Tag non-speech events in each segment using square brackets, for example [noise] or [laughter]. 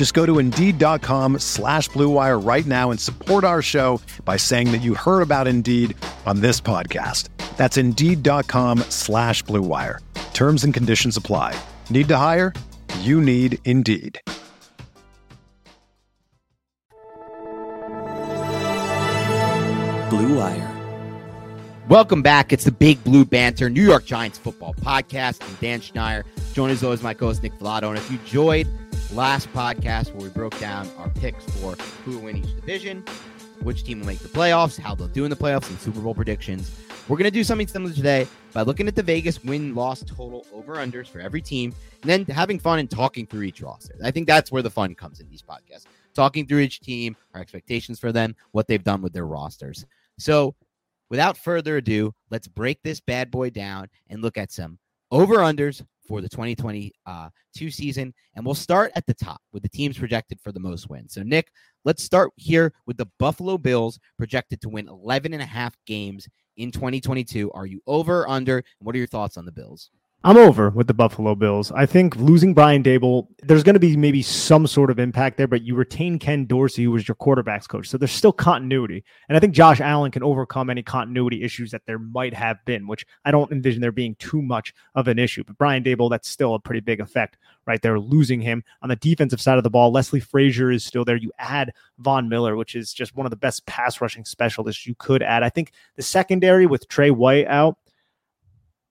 Just go to Indeed.com slash BlueWire right now and support our show by saying that you heard about Indeed on this podcast. That's Indeed.com slash BlueWire. Terms and conditions apply. Need to hire? You need Indeed. Blue Wire. Welcome back. It's the Big Blue Banter New York Giants football podcast. I'm Dan Schneider. Joined as always my co-host Nick Falato. And if you enjoyed last podcast where we broke down our picks for who will win each division, which team will make the playoffs, how they'll do in the playoffs, and Super Bowl predictions, we're going to do something similar today by looking at the Vegas win-loss total over/unders for every team, and then having fun and talking through each roster. I think that's where the fun comes in these podcasts. Talking through each team, our expectations for them, what they've done with their rosters. So, without further ado, let's break this bad boy down and look at some over unders for the 2022 uh, season. And we'll start at the top with the teams projected for the most wins. So, Nick, let's start here with the Buffalo Bills projected to win 11 and a half games in 2022. Are you over or under? And what are your thoughts on the Bills? I'm over with the Buffalo Bills. I think losing Brian Daboll, there's going to be maybe some sort of impact there, but you retain Ken Dorsey, who was your quarterbacks coach. So there's still continuity. And I think Josh Allen can overcome any continuity issues that there might have been, which I don't envision there being too much of an issue. But Brian Daboll, that's still a pretty big effect right there, losing him. On the defensive side of the ball, Leslie Frazier is still there. You add Von Miller, which is just one of the best pass rushing specialists you could add. I think the secondary with Trey White out,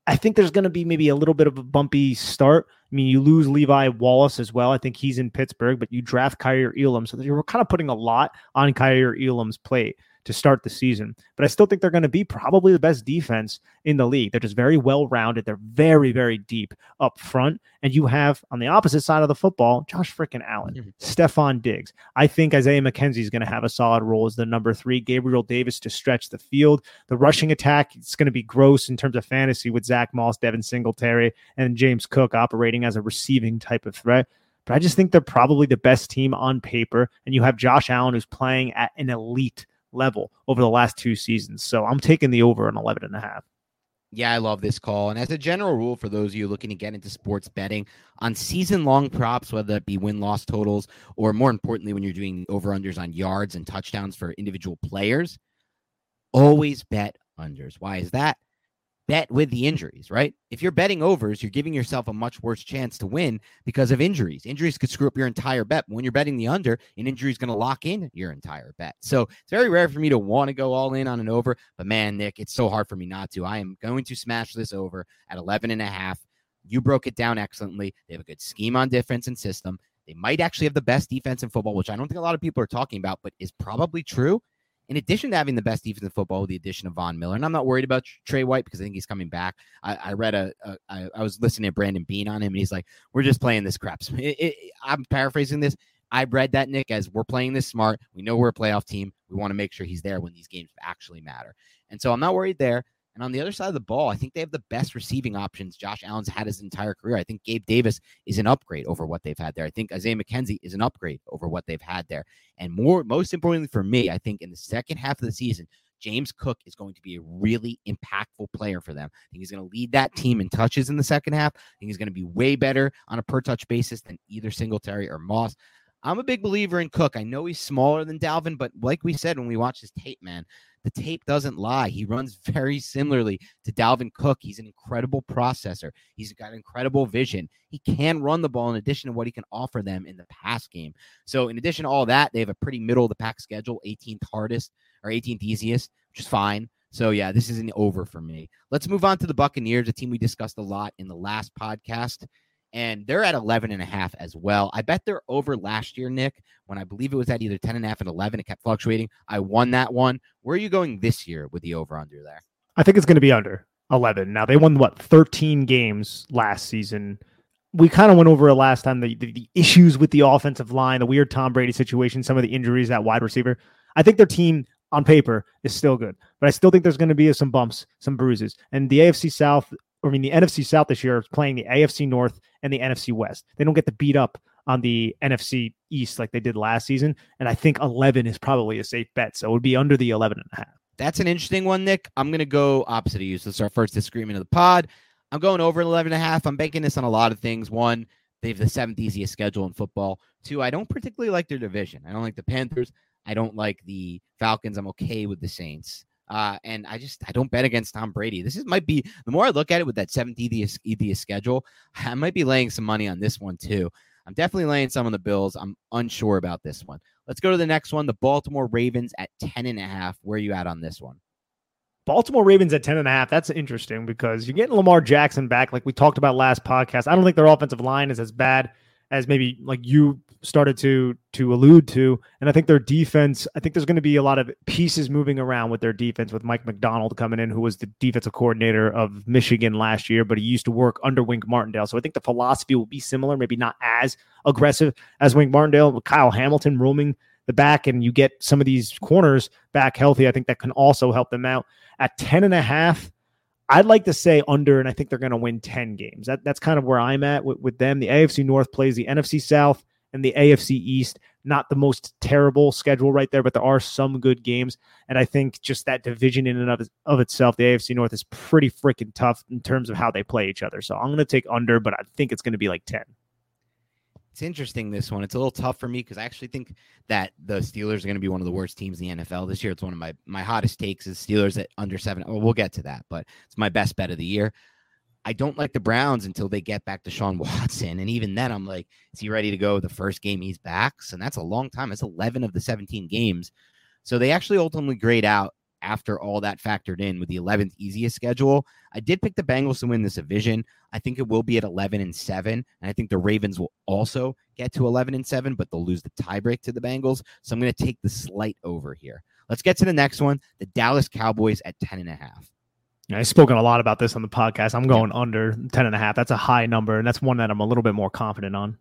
I think there's going to be maybe a little bit of a bumpy start. I mean, you lose Levi Wallace as well. I think he's in Pittsburgh, but you draft Kaiir Elam. So you're kind of putting a lot on Kaiir Elam's plate to start the season. But I still think they're going to be probably the best defense in the league. They're just very well rounded. They're very, very deep up front. And you have on the opposite side of the football, Josh freaking Allen, mm-hmm. Stefon Diggs. I think Isaiah McKenzie is going to have a solid role as the number three, Gabriel Davis to stretch the field. The rushing attack, it's going to be gross in terms of fantasy with Zach Moss, Devin Singletary, and James Cook operating as a receiving type of threat but I just think they're probably the best team on paper. And you have Josh Allen who's playing at an elite level over the last two seasons. So I'm taking the over on 11 and a half. Yeah, I love this call. And as a general rule, for those of you looking to get into sports betting on season long props, whether it be win loss totals, or more importantly, when you're doing over unders on yards and touchdowns for individual players, always bet unders. Why is that? Bet with the injuries, right? If you're betting overs, you're giving yourself a much worse chance to win because of injuries. Injuries could screw up your entire bet. When you're betting the under, an injury is going to lock in your entire bet. So it's very rare for me to want to go all in on an over. But man, Nick, it's so hard for me not to. I am going to smash this over at 11 and a half. You broke it down excellently. They have a good scheme on defense and system. They might actually have the best defense in football, which I don't think a lot of people are talking about, but is probably true in addition to having the best defense in football, with the addition of Von Miller, and I'm not worried about Trey White because I think he's coming back. I, I read a, a I, I was listening to Brandon Beane on him, and he's like, "We're just playing this crap." [laughs] It, it, I'm paraphrasing this. I read that Nick as we're playing this smart. We know we're a playoff team. We want to make sure he's there when these games actually matter, and so I'm not worried there. And on the other side of the ball, I think they have the best receiving options Josh Allen's had his entire career. I think Gabe Davis is an upgrade over what they've had there. I think Isaiah McKenzie is an upgrade over what they've had there. And more, most importantly for me, I think in the second half of the season, James Cook is going to be a really impactful player for them. I think he's going to lead that team in touches in the second half. I think he's going to be way better on a per touch basis than either Singletary or Moss. I'm a big believer in Cook. I know he's smaller than Dalvin, but like we said when we watched his tape, man, the tape doesn't lie. He runs [laughs] very similarly to Dalvin Cook. He's an incredible processor. He's got incredible vision. He can run the ball in addition to what he can offer them in the pass game. So, in addition to all that, they have a pretty middle of the pack schedule, 18th hardest or 18th easiest, which is fine. So yeah, this is an over for me. Let's move on to the Buccaneers, a team we discussed a lot in the last podcast. And they're at 11 and a half as well. I bet they're over last year, Nick, when I believe it was at either 10 and a half and 11. It kept fluctuating. I won that one. Where are you going this year with the over under there? I think it's going to be under 11. Now, they won what, 13 games last season. We kind of went over it last time the, the, the issues with the offensive line, the weird Tom Brady situation, some of the injuries at wide receiver. I think their team on paper is still good, but I still think there's going to be some bumps, some bruises. And the AFC South, I mean, the NFC South this year is playing the AFC North and the NFC West. They don't get to beat up on the NFC East like they did last season. And I think 11 is probably a safe bet. So it would be under the 11 and a half. That's an interesting one, Nick. I'm going to go opposite of you. So it's our first disagreement of the pod. I'm going over 11 and a half. I'm banking this on a lot of things. One, they have the seventh easiest schedule in football. Two, I don't particularly like their division. I don't like the Panthers. I don't like the Falcons. I'm okay with the Saints. Uh, and I just I don't bet against Tom Brady. This is might be the more I look at it with that seventh easiest schedule, [laughs] I might be laying some money on this one too. I'm definitely laying some on the Bills. I'm unsure about this one. Let's go to the next one. The Baltimore Ravens at 10 and a half. Where are you at on this one? Baltimore Ravens at 10 and a half. That's interesting because you're getting Lamar Jackson back, like we talked about last podcast. I don't think their offensive line is as bad as maybe like you started to to allude to. And I think their defense, I think there's going to be a lot of pieces moving around with their defense with Mike Macdonald coming in, who was the defensive coordinator of Michigan last year, but he used to work under Wink Martindale. So I think the philosophy will be similar, maybe not as aggressive as Wink Martindale, with Kyle Hamilton roaming the back and you get some of these corners back healthy. I think that can also help them out. At 10 and a half, I'd like to say under, and I think they're going to win 10 games. That, that's kind of where I'm at with, with them. The AFC North plays the NFC South and the AFC East. Not the most terrible schedule right there, but there are some good games. And I think just that division in and of, of itself, the AFC North is pretty freaking tough in terms of how they play each other. So I'm going to take under, but I think it's going to be like 10. It's interesting this one. It's a little tough for me because I actually think that the Steelers are going to be one of the worst teams in the NFL this year. It's one of my my hottest takes is Steelers at under seven. Well, we'll get to that, but it's my best bet of the year. I don't like the Browns until they get back to Sean [laughs] Watson. And even then, I'm like, is he ready to go the first game he's back? So that's a long time. It's 11 of the 17 games. So they actually ultimately grade out after all that factored in with the 11th easiest schedule. I did pick the Bengals to win this division. I think it will be at 11 and 7. And I think the Ravens will also get to 11 and 7, but they'll lose the tiebreak to the Bengals. So I'm going to take the slight over here. Let's get to the next one the Dallas Cowboys at 10 and a half. I've spoken a lot about this on the podcast. I'm going yeah. under 10 and a half. That's a high number, and that's one that I'm a little bit more confident on.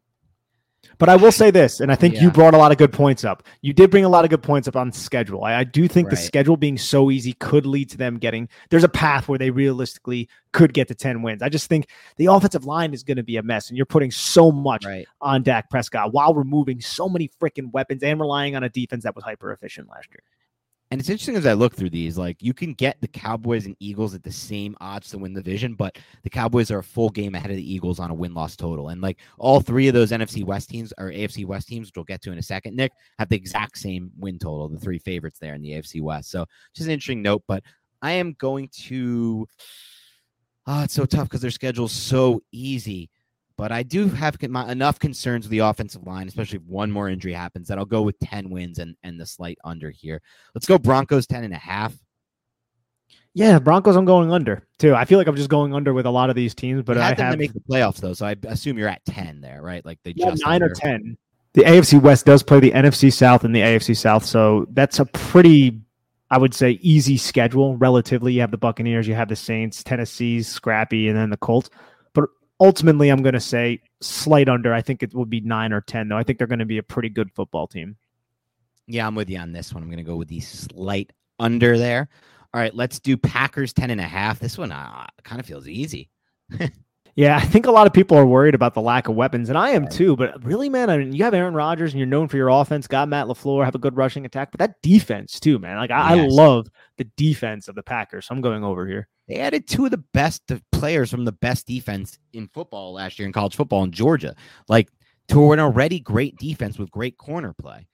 But I will say this, and I think yeah. you brought a lot of good points up. You did bring a lot of good points up on schedule. I, I do think right. the schedule being so easy could lead to them getting. There's a path where they realistically could get to 10 wins. I just think the offensive line is going to be a mess, and you're putting so much right. on Dak Prescott while removing so many freaking weapons and relying on a defense that was hyper efficient last year. And it's interesting as I look through these, like you can get the Cowboys and Eagles at the same odds to win the division, but the Cowboys are a full game ahead of the Eagles on a win loss total. And like all three of those NFC West teams or AFC West teams, which we'll get to in a second, Nick, have the exact same win total, the three favorites there in the AFC West. So just an interesting note, but I am going to. Oh, it's so tough because their schedule's so easy. But I do have enough concerns with the offensive line, especially if one more injury happens, that I'll go with 10 wins and, and the slight under here. Let's go Broncos 10 and a half. Yeah, Broncos. I'm going under too. I feel like I'm just going under with a lot of these teams, but I have to make the playoffs though, so I assume you're at ten there, right? Like they yeah, just nine under. or ten. The AFC West does play the NFC South and the AFC South, so that's a pretty, I would say, easy schedule relatively. You have the Buccaneers, you have the Saints, Tennessee's scrappy, and then the Colts ultimately, I'm going to say slight under. I think it will be nine or 10, though. I think they're going to be a pretty good football team. Yeah, I'm with you on this one. I'm going to go with the slight under there. All right, let's do Packers 10 and a half. This one uh, kind of feels easy. [laughs] Yeah, I think a lot of people are worried about the lack of weapons, and I am too. But really, man, I mean, you have Aaron Rodgers, and you're known for your offense. Got Matt LaFleur, have a good rushing attack, but that defense too, man. Like I, yes. I love the defense of the Packers. So I'm going over here. They added two of the best players from the best defense in football last year in college football in Georgia, like to an already great defense with great corner play.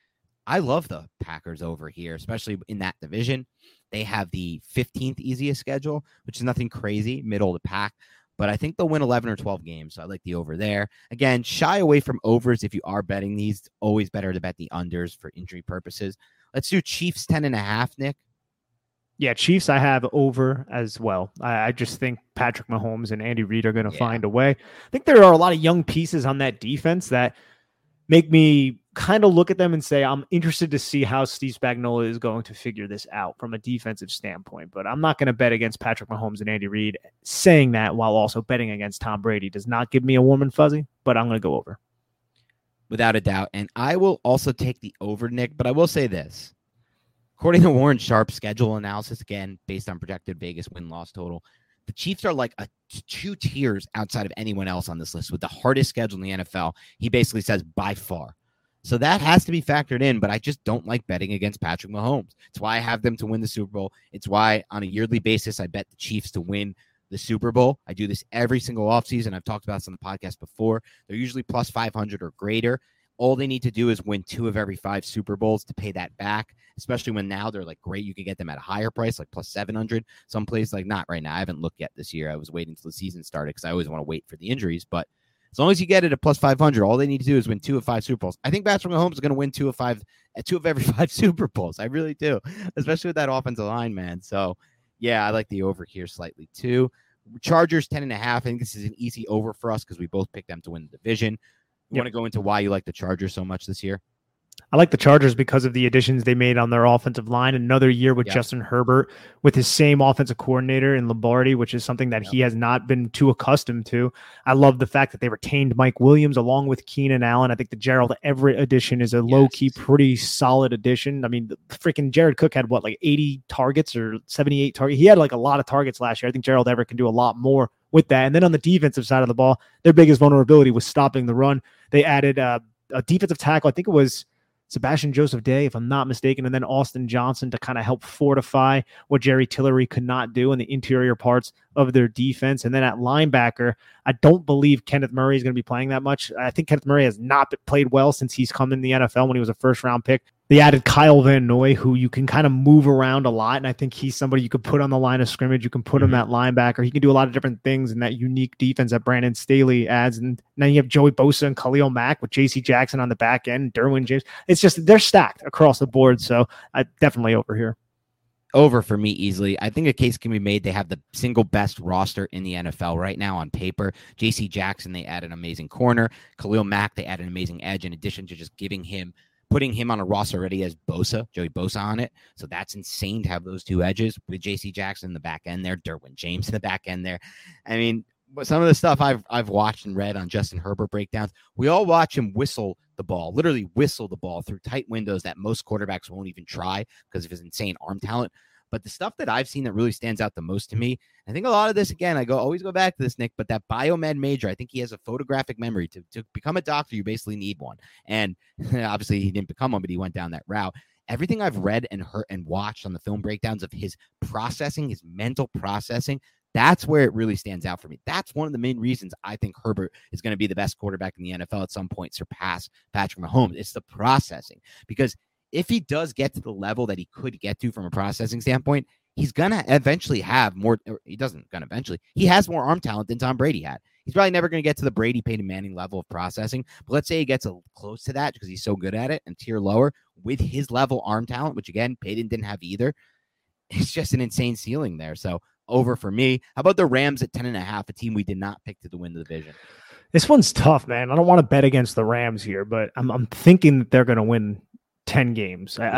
I love the Packers over here, especially in that division. They have the 15th easiest schedule, which is nothing crazy, middle of the pack but I think they'll win 11 or 12 games. So I like the over there. Again, shy away from overs if you are betting these. always better to bet the unders for injury purposes. Let's do Chiefs 10 and a half, Nick. Yeah, Chiefs I have over as well. I, I just think Patrick Mahomes and Andy Reid are going to yeah. find a way. I think there are a lot of young pieces on that defense that make me kind of look at them and say, I'm interested to see how Steve Spagnuolo is going to figure this out from a defensive standpoint. But I'm not going to bet against Patrick Mahomes and Andy Reid. Saying that while also betting against Tom Brady does not give me a warm and fuzzy, but I'm going to go over. Without a doubt. And I will also take the over, Nick, but I will say this. According to Warren Sharp's schedule analysis, again, based on projected Vegas win loss total, the Chiefs are like a two tiers outside of anyone else on this list with the hardest schedule in the NFL. He basically says by far. So that has to be factored in, but I just don't like betting against Patrick Mahomes. It's why I have them to win the Super Bowl. It's why on a yearly basis I bet the Chiefs to win the Super Bowl. I do this every single offseason. I've talked about this on the podcast before. They're usually plus 500 or greater. All they need to do is win two of every five Super Bowls to pay that back, especially when now they're like great. You can get them at a higher price, like plus 700. Some places, like not right now. I haven't looked yet this year. I was waiting until the season started because I always want to wait for the injuries. But as long as you get it at plus 500, all they need to do is win two of five Super Bowls. I think Patrick Mahomes is going to win two of five, uh, two of every [laughs] five Super Bowls. I really do, especially with that offensive line, man. So, yeah, I like the over here slightly too. Chargers 10 and a half. I think this is an easy over for us because we both picked them to win the division. You yep. want to go into why you like the Chargers so much this year? I like the Chargers because of the additions they made on their offensive line. Another year with Justin Herbert with his same offensive coordinator in Lombardi, which is something that he has not been too accustomed to. I love the fact that they retained Mike Williams along with Keenan Allen. I think the Gerald Everett addition is a yes. low key, pretty solid addition. I mean, freaking Jared Cook had what, like 80 targets or 78 targets? He had like a lot of targets last year. I think Gerald Everett can do a lot more with that. And then on the defensive side of the ball, their biggest vulnerability was stopping the run. They added uh, a defensive tackle. I think it was Sebastian Joseph Day, if I'm not mistaken, and then Austin Johnson to kind of help fortify what Jerry Tillery could not do in the interior parts of their defense. And then at linebacker, I don't believe Kenneth Murray is going to be playing that much. I think Kenneth Murray has not played well since he's come in the NFL when he was a first round pick. They added Kyle Van Noy, who you can kind of move around a lot. And I think he's somebody you could put on the line of scrimmage. You can put mm-hmm. him at linebacker. He can do a lot of different things in that unique defense that Brandon Staley adds. And now you have Joey Bosa and Khalil Mack with JC Jackson on the back end, Derwin James. It's just they're stacked across the board. So I definitely over here over for me easily. I think a case can be made. They have the single best roster in the NFL right now on paper. JC Jackson, they add an amazing corner. Khalil Mack, they add an amazing edge in addition to just giving him putting him on a roster already as Bosa, Joey Bosa on it. So that's insane to have those two edges with JC Jackson in the back end there, Derwin James in the back end there. I mean, some of the stuff I've I've watched and read on Justin Herbert breakdowns, we all watch him whistle the ball, literally whistle the ball through tight windows that most quarterbacks won't even try because of his insane arm talent. But the stuff that I've seen that really stands out the most to me, I think a lot of this again, I go always go back to this, Nick, but that biomed major, I think he has a photographic memory. To, to become a doctor, you basically need one. And [laughs] obviously he didn't become one, but he went down that route. Everything I've read and heard and watched on the film breakdowns of his processing, his mental processing, that's where it really stands out for me. That's one of the main reasons I think Herbert is going to be the best quarterback in the NFL at some point, surpass Patrick Mahomes. It's the processing because if he does get to the level that he could get to from a processing standpoint, he's gonna eventually have more. he doesn't gonna eventually. He has more arm talent than Tom Brady had. He's probably never gonna get to the Brady Peyton Manning level of processing. But let's say he gets a, close to that because he's so good at it and tier lower with his level arm talent, which again Peyton didn't have either. It's just an insane ceiling there. So over for me. How about the Rams at 10 and a half, a team we did not pick to the win the division? This one's tough, man. I don't want to bet against the Rams here, but I'm, I'm thinking that they're going to win 10 games. [laughs]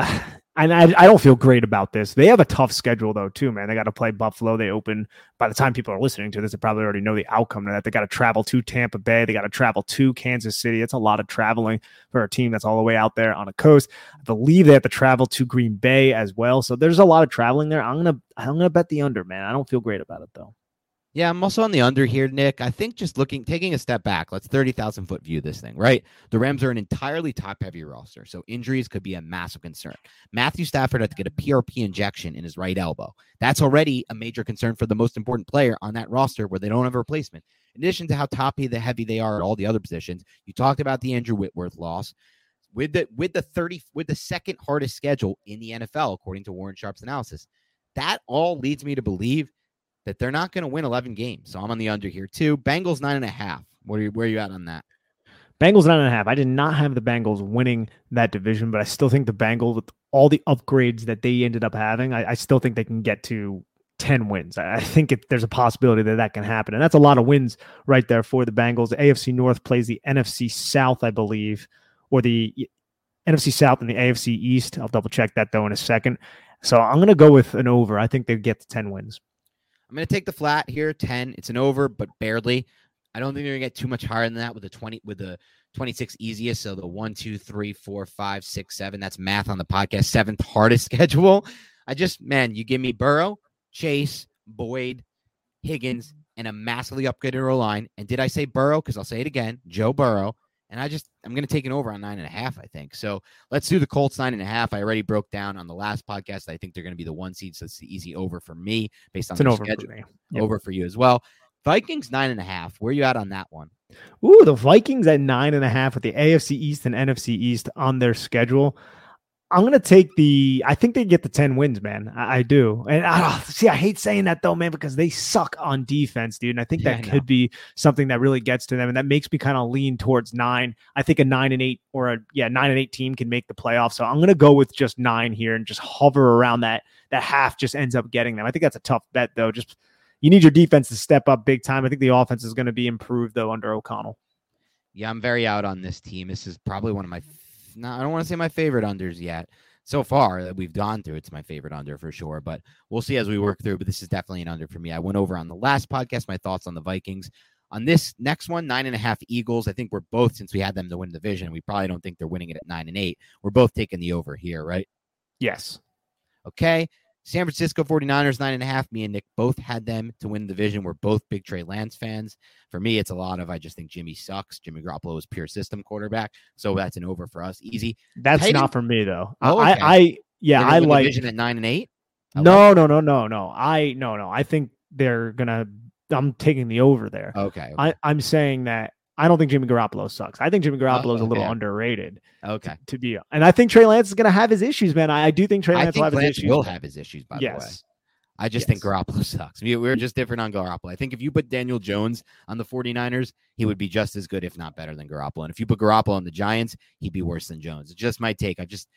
And I, I, don't feel great about this. They have a tough schedule, though, too, man. They got to play Buffalo. They open, by the time people are listening to this, they probably already know the outcome of that. They got to travel to Tampa Bay. They got to travel to Kansas City. It's a lot of traveling for a team that's all the way out there on a coast. I believe they have to travel to Green Bay as well. So there's a lot of traveling there. I'm going to, I'm going to bet the under, man. I don't feel great about it, though. Yeah, I'm also on the under here, Nick. I think just looking, taking a step back, let's 30,000 foot view this thing, right? The Rams are an entirely top heavy roster, so injuries could be a massive concern. Matthew Stafford had to get a PRP injection in his right elbow. That's already a major concern for the most important player on that roster where they don't have a replacement. In addition to how top the heavy they are at all the other positions, you talked about the Andrew Whitworth loss. With the with the 30 with the second hardest schedule in the NFL, according to Warren Sharp's analysis. That all leads me to believe that they're not going to win 11 games. So I'm on the under here too. Bengals nine and a half. What are you, where are you at on that? Bengals nine and a half. I did not have the Bengals winning that division, but I still think the Bengals, with all the upgrades that they ended up having, I, I still think they can get to 10 wins. I think it, there's a possibility that that can happen. And that's a lot of wins right there for the Bengals. The AFC North plays the NFC South, I believe, or the NFC South and the AFC East. I'll double check that though in a second. So I'm going to go with an over. I think they get to 10 wins. I'm going to take the flat here, 10. It's an over, but barely. I don't think they're going to get too much higher than that with the 20 with the 26 easiest. So the one, two, three, four, five, six, seven. That's math on the podcast. Seventh hardest [laughs] schedule. I just, man, you give me Burrow, Chase, Boyd, Higgins, and a massively upgraded line. And did I say Burrow? Because I'll say it again, Joe Burrow. And I just I'm going to take an over on nine and a half. I think so. Let's do the Colts nine and a half. I already broke down on the last podcast. I think they're going to be the one seed, so it's the easy over for me based on an over schedule. for. Yep. Over for you as well. Vikings nine and a half. Where are you at on that one? Ooh, the Vikings at nine and a half with the AFC East and NFC East on their schedule. I'm gonna take the. I think they get the ten wins, man. I, I do, and I, oh, see. I hate saying that though, man, because they suck on defense, dude. And I think Yeah, that I could be something that really gets to them, and that makes me kind of lean towards nine. I think a nine and eight or a yeah nine and eight team can make the playoffs. So I'm gonna go with just nine here and just hover around that. That half just ends up getting them. I think that's a tough bet though. Just you need your defense to step up big time. I think the offense is going to be improved though under O'Connell. Yeah, I'm very out on this team. This is probably one of my. No, I don't want to say my favorite unders yet. So far that we've gone through, it's my favorite under for sure. But we'll see as we work through. But this is definitely an under for me. I went over on the last podcast my thoughts on the Vikings. On this next one, nine and a half Eagles. I think we're both since we had them to win the division. We probably don't think they're winning it at nine and eight. We're both taking the over here, right? Yes. Okay. San Francisco 49ers, nine and a half. Me and Nick both had them to win the division. We're both big Trey Lance fans. For me, it's a lot of I just think Jimmy sucks. Jimmy Garoppolo is pure system quarterback. So that's an over for us. Easy. That's Titan- not for me though. Oh, I, okay. I yeah, I like division at nine and eight. I no, no, no, no, no. I no, no. I think they're gonna. I'm taking the over there. Okay. I, I'm saying that I don't think Jimmy Garoppolo sucks. I think Jimmy Garoppolo is a little underrated Okay. to be, and I think Trey Lance is gonna have his issues, man. I, I do think Trey Lance think will have his Lance issues. will have his issues, by the way. yes, I just think Garoppolo [laughs] sucks. We, we're just different on Garoppolo. I think if you put Daniel Jones on the 49ers, he would be just as good, if not better, than Garoppolo. And if you put Garoppolo on the Giants, he'd be worse than Jones. It's just my take. I just,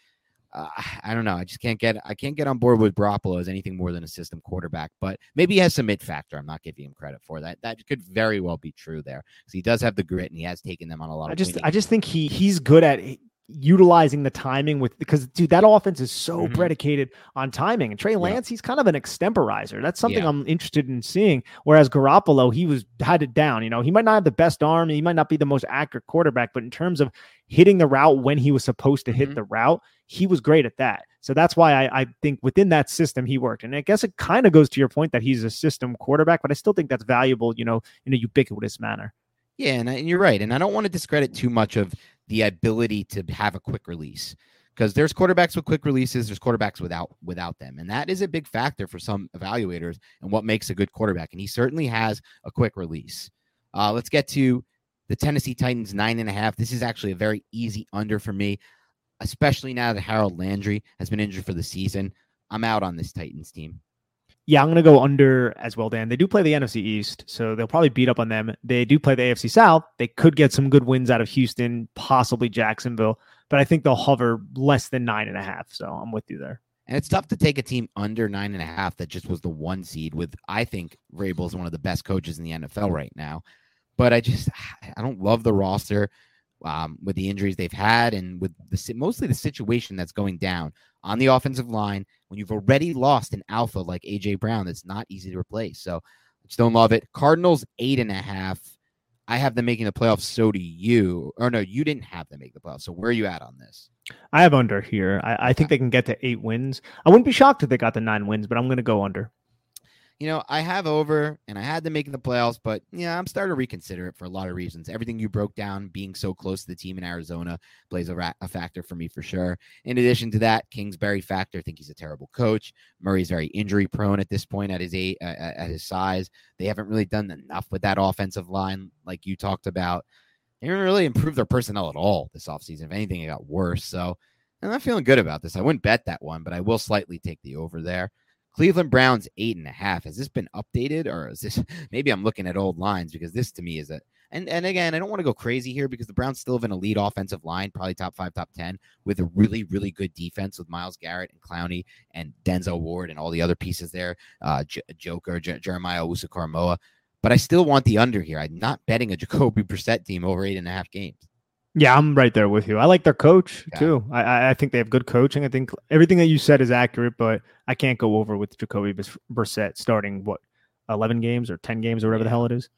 uh, [sighs] I don't know. I just can't get, I can't get on board with Garoppolo as anything more than a system quarterback. But maybe he has some mid factor. I'm not giving him credit for that. That could very well be true there because he does have the grit and he has taken them on a lot I of. just winning I just think he he's good at utilizing the timing with because dude that offense is so Mhm. predicated on timing and Trey Lance he's kind of an extemporizer that's something Yeah. I'm interested in seeing whereas Garoppolo he was had it down you know he might not have the best arm he might not be the most accurate quarterback but in terms of hitting the route when he was supposed to hit Mhm. the route he was great at that so that's why I, I think within that system he worked and I guess it kind of goes to your point that he's a system quarterback but I still think that's valuable you know in a ubiquitous manner Yeah, and, I- and you're right. And I don't want to discredit too much of the ability to have a quick release because there's quarterbacks with quick releases, there's quarterbacks without without them, and that is a big factor for some evaluators and what makes a good quarterback. And he certainly has a quick release. Uh, let's get to the Tennessee Titans nine and a half. This is actually a very easy under for me, especially now that Harold Landry has been injured for the season. I'm out on this Titans team. Yeah, I'm going to go under as well, Dan. They do play the NFC East, so they'll probably beat up on them. They do play the AFC South. They could get some good wins out of Houston, possibly Jacksonville, but I think they'll hover less than nine and a half. So I'm with you there. And it's tough to take a team under nine and a half that just was the one seed with I think Vrabel is one of the best coaches in the NFL right now. But I just [sighs] I don't love the roster um, with the injuries they've had and with the mostly the situation that's going down on the offensive line when you've already lost an alpha like AJ Brown that's not easy to replace. So I just don't love it. Cardinals eight and a half. I have them making the playoffs. So do you. Or no, you didn't have them make the playoffs. So where are you at on this? I have under here. I, I think they can get to eight wins. I wouldn't be shocked if they got the nine wins, but I'm going to go under. You know, I have over and I had them making the playoffs, but yeah, I'm starting to reconsider it for a lot of reasons. Everything you broke down, being so close to the team in Arizona, plays a, ra- a factor for me for sure. In addition to that, Kingsbury factor. I think he's a terrible coach. Murray's very injury prone at this point at his age, uh, at his size. They haven't really done enough with that offensive line, like you talked about. They didn't really improve their personnel at all this offseason. If anything, it got worse. So I'm not feeling good about this. I wouldn't bet that one, but I will slightly take the over there. Cleveland Browns eight and a half. Has this been updated or is this [laughs] maybe I'm looking at old lines because this to me is a And and again, I don't want to go crazy here because the Browns still have an elite offensive line, probably top five, top ten, with a really, really good defense with Myles Garrett and Clowney and Denzel Ward and all the other pieces there, uh, J- Joker, J- Jeremiah Owusu-Koramoah. But I still want the under here. I'm not betting a [laughs] Jacoby Brissett team over eight and a half games. Yeah, I'm right there with you. I like their coach yeah. too. I, I think they have good coaching. I think everything that you said is accurate, but I can't go over with Jacoby Brissett starting what 11 games or 10 games or whatever yeah. the hell it is.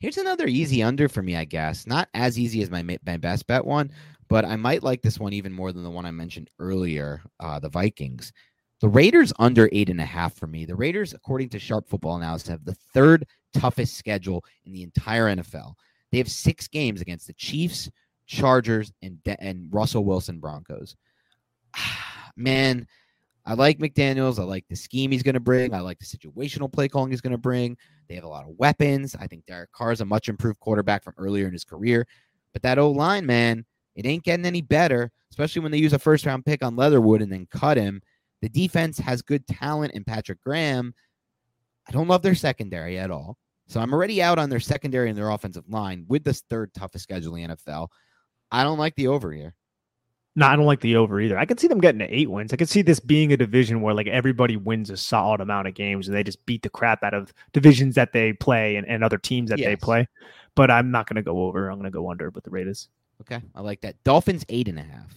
Here's another easy under for me, I guess. Not as easy as my my best bet one, but I might like this one even more than the one I mentioned earlier. Uh, the Vikings, the Raiders under eight and a half for me. The Raiders, according to Sharp Football Analysis, have the third toughest schedule in the entire NFL. They have six games against the Chiefs, Chargers, and and Russell Wilson Broncos. [sighs] Man, I like McDaniels. I like the scheme he's going to bring. I like the situational play calling he's going to bring. They have a lot of weapons. I think Derek Carr is a much improved quarterback from earlier in his career. But that old line, man, it ain't getting any better, especially when they use a first round pick on Leatherwood and then cut him. The defense has good talent in Patrick Graham. I don't love their secondary at all. So I'm already out on their secondary and their offensive line with this third toughest schedule in the NFL. I don't like the over here. No, I don't like the over either. I could see them getting to eight wins. I could see this being a division where like everybody wins a solid amount of games and they just beat the crap out of divisions that they play and, and other teams that yes. they play. But I'm not going to go over. I'm going to go under with the Raiders. Okay, I like that. Dolphins eight and a half.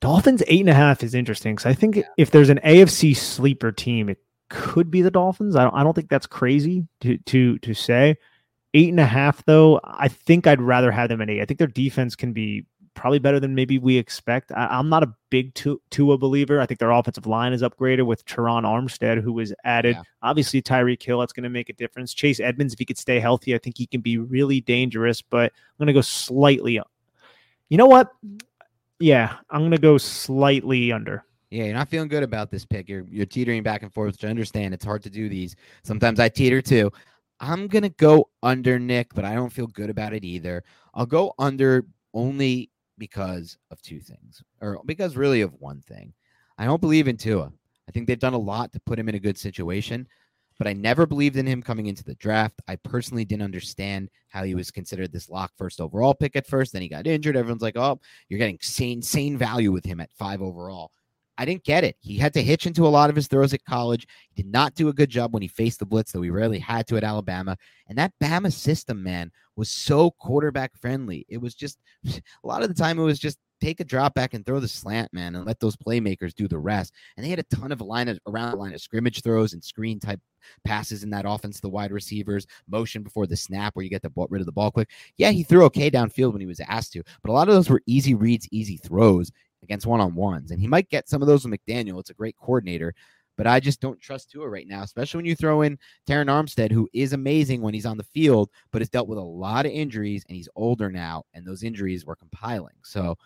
Dolphins eight and a half is interesting because I think yeah. if there's an AFC sleeper team, it could be the Dolphins. I don't. I don't think that's crazy to to to say. Eight and a half, though, I think I'd rather have them at eight. I think their defense can be probably better than maybe we expect. I, am not a big Tua believer. I think their offensive line is upgraded with Terron Armstead, who was added. Yeah. Obviously, Tyreek Hill, that's going to make a difference. Chase Edmonds, if he could stay healthy, I think he can be really dangerous, but I'm going to go slightly. You know what? Yeah, I'm going to go slightly under. Yeah, you're not feeling good about this pick. You're you're teetering back and forth, which I understand. It's hard to do these. Sometimes I teeter too. I'm gonna go under Nick, but I don't feel good about it either. I'll go under only because of two things, or because really of one thing. I don't believe in Tua. I think they've done a lot to put him in a good situation, but I never believed in him coming into the draft. I personally didn't understand how he was considered this lock first overall pick at first. Then he got injured. Everyone's like, oh, you're getting insane, insane value with him at five overall. I didn't get it. He had to hitch into a lot of his throws at college. He did not do a good job when he faced the blitz, though he rarely had to at Alabama. And that Bama system, man, was so quarterback friendly. It was just [sighs] a lot of the time it was just take a drop back and throw the slant, man, and let those playmakers do the rest. And they had a ton of line of, around the line of scrimmage throws and screen type passes in that offense. The wide receivers motion before the snap, where you get the ball, rid of the ball quick. Yeah, he threw okay downfield when he was asked to, but a lot of those were easy reads, easy throws against one on ones. And he might get some of those with McDaniel. It's a great coordinator, but I just don't trust Tua right now, especially when you throw in Terron Armstead, who is amazing when he's on the field, but has dealt with a lot of injuries and he's older now, and those injuries were compiling. So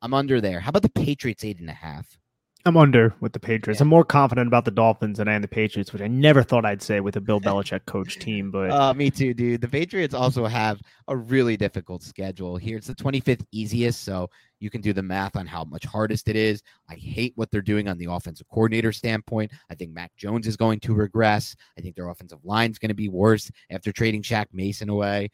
I'm under there. How about the Patriots eight and a half? I'm under with the Patriots. Yeah. I'm more confident about the Dolphins than I am the Patriots, which I never thought I'd say with a Bill [laughs] Belichick coach team. But uh, me too, dude. The Patriots also have a really difficult schedule here. It's the 25th easiest, so you can do the math on how much hardest it is. I hate what they're doing on the offensive coordinator standpoint. I think Mac Jones is going to regress. I think their offensive line is going to be worse after trading Shaq Mason away.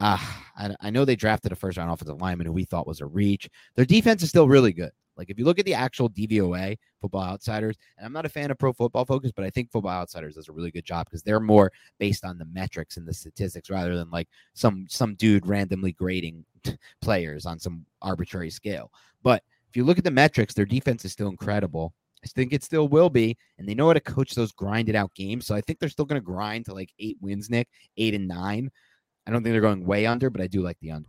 Uh, I, I know they drafted a first round offensive lineman who we thought was a reach. Their defense is still really good. Like if you look at the actual DVOA, Football Outsiders, and I'm not a fan of Pro Football Focus, but I think Football Outsiders does a really good job because they're more based on the metrics and the statistics rather than like some some dude randomly grading [laughs] players on some arbitrary scale. But if you look at the metrics, their defense is still incredible. I think it still will be, and they know how to coach those grinded out games. So I think they're still going to grind to like eight wins, Nick, eight and nine. I don't think they're going way under, but I do like the under.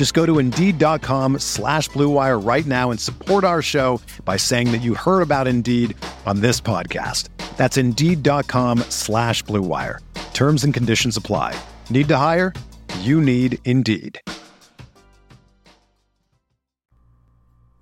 Just go to Indeed.com slash BlueWire right now and support our show by saying that you heard about Indeed on this podcast. That's Indeed.com slash BlueWire. Terms and conditions apply. Need to hire? You need Indeed.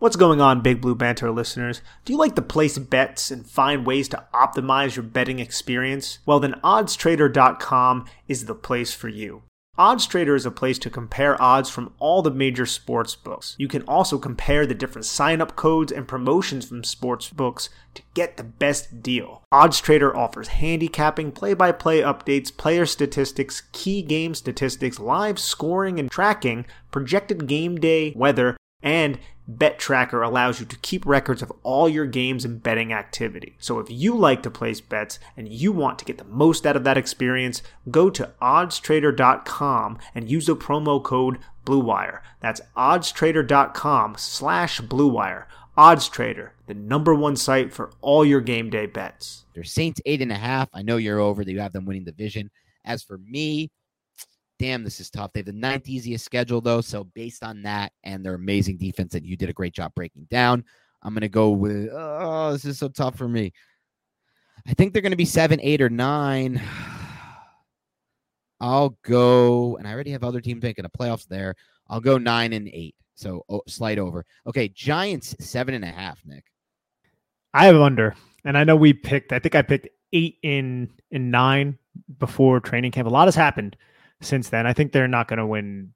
What's going on, Big Blue Banter listeners? Do you like to place bets and find ways to optimize your betting experience? Well, then oddstrader.com is the place for you. OddsTrader is a place to compare odds from all the major sports books. You can also compare the different sign-up codes and promotions from sports books to get the best deal. OddsTrader offers handicapping, play-by-play updates, player statistics, key game statistics, live scoring and tracking, projected game day weather, and Bet Tracker allows you to keep records of all your games and betting activity. So if you like to place bets and you want to get the most out of that experience, go to oddstrader.com and use the promo code BlueWire. That's oddstrader.com slash BlueWire. OddsTrader, the number one site for all your game day bets. There's Saints eight and a half. I know you're over that you have them winning the division. As for me, damn, this is tough. They have the ninth easiest schedule, though. So, based on that and their amazing defense that you did a great job breaking down, I'm going to go with, oh, this is so tough for me. I think they're going to be seven, eight, or nine. [sighs] I'll go, and I already have other teams making the playoffs there. I'll go nine and eight. So, oh, slide over. Okay, Giants, seven and a half, Nick. I have under, and I know we picked, I think I picked eight in in nine before training camp. A lot has happened since then. I think they're not going to win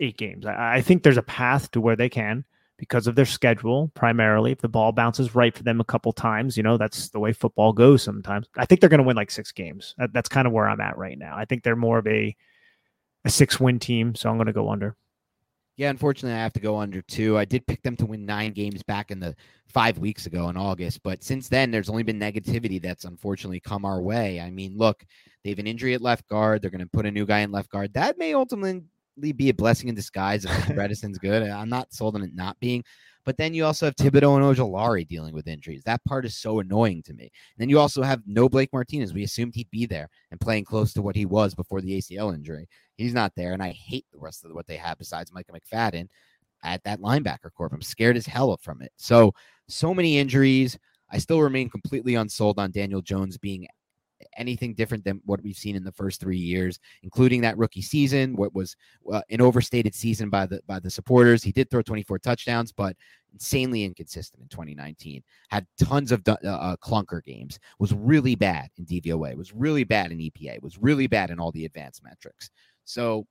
eight games. I, I, think there's a path to where they can because of their schedule, primarily. If the ball bounces right for them a couple times, you know, that's the way football goes sometimes. I think they're going to win like six games. That, that's kind of where I'm at right now. I think they're more of a, a six win team. So I'm going to go under. Yeah, unfortunately, I have to go under two. I did pick them to win nine games back in the five weeks ago in August, but since then, there's only been negativity that's unfortunately come our way. I mean, look, they have an injury at left guard. They're going to put a new guy in left guard. That may ultimately be a blessing in disguise if [laughs] Bredeson's good. I'm not sold on it not being. But then you also have Thibodeaux and Ojulari dealing with injuries. That part is so annoying to me. And then you also have no Blake Martinez. We assumed he'd be there and playing close to what he was before the ACL injury. He's not there, and I hate the rest of what they have besides Micah McFadden at that linebacker corp. I'm scared as hell from it. So, so many injuries. I still remain completely unsold on Daniel Jones being anything different than what we've seen in the first three years, including that rookie season, what was uh, an overstated season by the by the supporters. He did throw 24 touchdowns, but insanely inconsistent in 2019. Had tons of uh, uh, clunker games. Was really bad in DVOA. Was really bad in EPA. Was really bad in all the advanced metrics. So,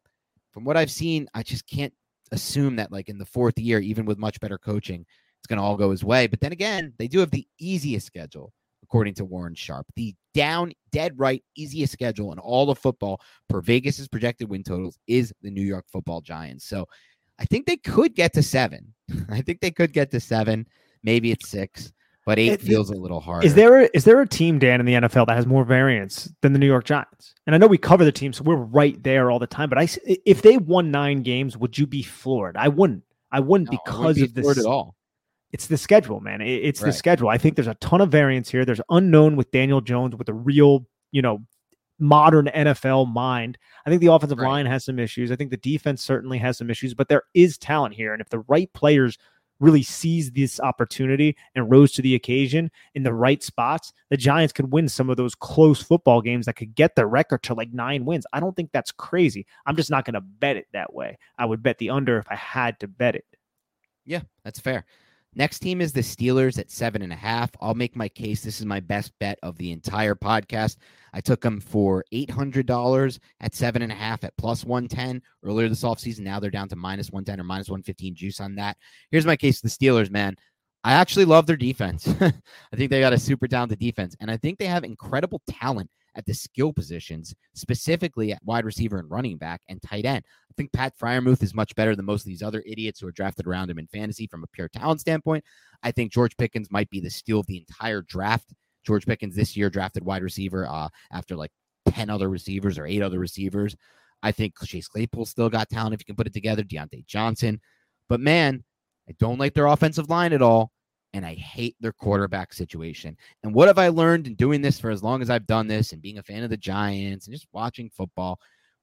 from what I've seen, I just can't assume that like in the fourth year, even with much better coaching, it's going to all go his way. But then again, they do have the easiest schedule, according to Warren Sharp. The down, dead right, easiest schedule in all of football per Vegas's projected win totals is the New York Football Giants. So I think they could get to seven. [laughs] I think they could get to seven. Maybe it's six but eight it, feels a little hard. Is there a, is there a team Dan in the NFL that has more variance than the New York Giants? And I know we cover the team, so we're right there all the time. But I, if they won nine games, would you be floored? I wouldn't. I wouldn't no, because wouldn't be of this. At all. It's the schedule, man. It's right. the schedule. I think there's a ton of variance here. There's unknown with Daniel Jones with a real, you know, modern NFL mind. I think the offensive right. line has some issues. I think the defense certainly has some issues, but there is talent here. And if the right players really seized this opportunity and rose to the occasion in the right spots, the Giants could win some of those close football games that could get their record to like nine wins. I don't think that's crazy. I'm just not going to bet it that way. I would bet the under if I had to bet it. Yeah, that's fair. Next team is the Steelers at seven and a half. I'll make my case. This is my best bet of the entire podcast. I took them for $800 at seven and a half at plus 110 earlier this offseason. Now they're down to minus 110 or minus 115 juice on that. Here's my case the Steelers, man. I actually love their defense. [laughs] I think they got a super talented defense, and I think they have incredible talent at the skill positions, specifically at wide receiver and running back and tight end. I think Pat Freiermuth is much better than most of these other idiots who are drafted around him in fantasy from a pure talent standpoint. I think George Pickens might be the steal of the entire draft. George Pickens this year drafted wide receiver uh, after like 10 other receivers or eight other receivers. I think Chase Claypool still got talent if you can put it together. Diontae Johnson. But man, I don't like their offensive line at all. And I hate their quarterback situation. And what have I learned in doing this for as long as I've done this and being a fan of the Giants and just watching football?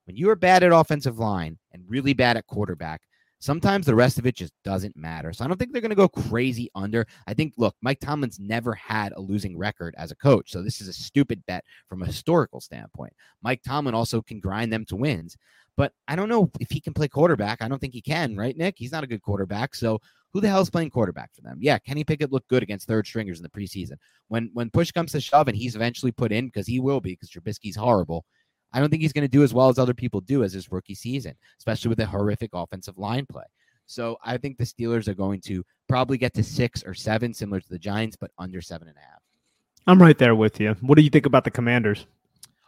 When you are bad at offensive line and really bad at quarterback, sometimes the rest of it just doesn't matter. So I don't think they're going to go crazy under. I think, look, Mike Tomlin's never had a losing record as a coach. So this is a stupid bet from a historical standpoint. Mike Tomlin also can grind them to wins. But I don't know if he can play quarterback. I don't think he can, right, Nick? He's not a good quarterback. So who the hell is playing quarterback for them? Yeah, Kenny Pickett looked good against third stringers in the preseason. When when push comes to shove and he's eventually put in because he will be because Trubisky's horrible. I don't think he's going to do as well as other people do as his rookie season, especially with a horrific offensive line play. So I think the Steelers are going to probably get to six or seven, similar to the Giants, but under seven and a half. I'm right there with you. What do you think about the Commanders?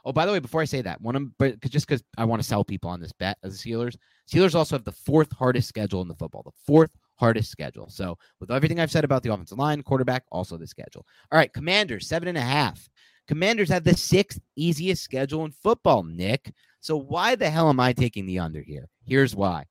Oh, by the way, before I say that, one of but just because I want to sell people on this bet as the Steelers, Steelers also have the fourth hardest schedule in the football, the fourth hardest schedule. So with everything I've said about the offensive line, quarterback, also the schedule. All right, Commanders seven and a half. Commanders have the sixth easiest schedule in football, Nick. So why the hell am I taking the under here? Here's why.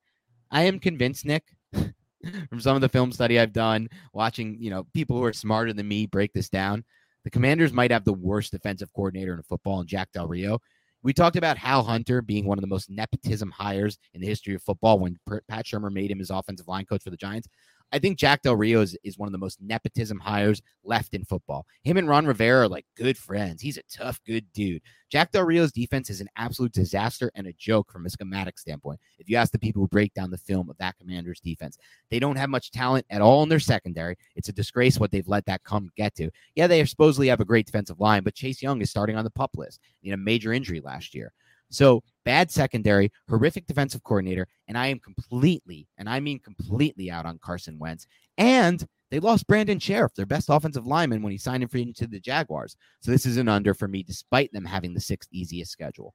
I am convinced, Nick, [laughs] from some of the film study I've done, watching, you know, people who are smarter than me break this down. The Commanders might have the worst defensive coordinator in football in Jack Del Rio. We talked about Hal Hunter being one of the most nepotism hires in the history of football when Pat Shurmur made him his offensive line coach for the Giants. I think Jack Del Rio is, is one of the most nepotism hires left in football. Him and Ron Rivera are like good friends. He's a tough, good dude. Jack Del Rio's defense is an absolute disaster and a joke from a schematic standpoint. If you ask the people who break down the film of that commander's defense, they don't have much talent at all in their secondary. It's a disgrace what they've let that come get to. Yeah, they supposedly have a great defensive line, but Chase Young is starting on the pup list. Had a major injury last year. So bad secondary, horrific defensive coordinator, and I am completely, and I mean completely out on Carson Wentz. And they lost Brandon Scherff, their best offensive lineman, when he signed him free into the Jaguars. So this is an under for me, despite them having the sixth easiest schedule.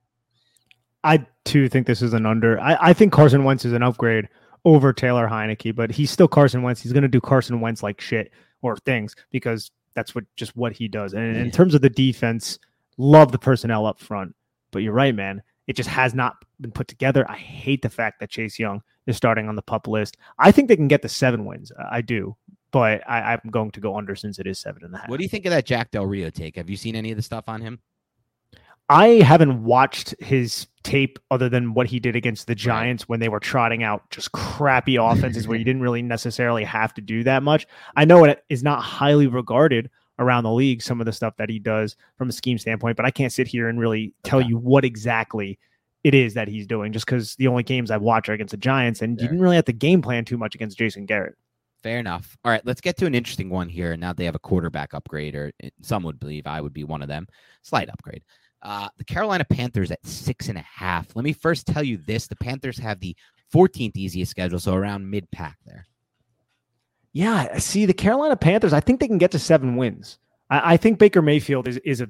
I too think this is an under. I, I think Carson Wentz is an upgrade over Taylor Heinicke, but he's still Carson Wentz. He's going to do Carson Wentz like shit or things because that's what just what he does. And in terms of the defense, love the personnel up front. But you're right, man. It just has not been put together. I hate the fact that Chase Young is starting on the pup list. I think they can get the seven wins. I do, but I, am going to go under since it is seven and a half. What do you think of that Jack Del Rio take? Have you seen any of the stuff on him? I haven't watched his tape other than what he did against the Giants when they were trotting out just crappy offenses where you [laughs] didn't really necessarily have to do that much. I know it is not highly regarded around the league some of the stuff that he does from a scheme standpoint, but I can't sit here and really tell you what exactly it is that he's doing just because the only games I've watched are against the Giants and Fair. you didn't really have to game plan too much against Jason Garrett. Fair enough. All right, let's get to an interesting one here. Now they have a quarterback upgrade, or eh, some would believe I would be one of them. Slight upgrade. Uh, the Carolina Panthers at six and a half. Let me first tell you this: the Panthers have the 14th easiest schedule, so around mid pack there. Yeah, see the Carolina Panthers. I think they can get to seven wins. I, I think Baker Mayfield is is a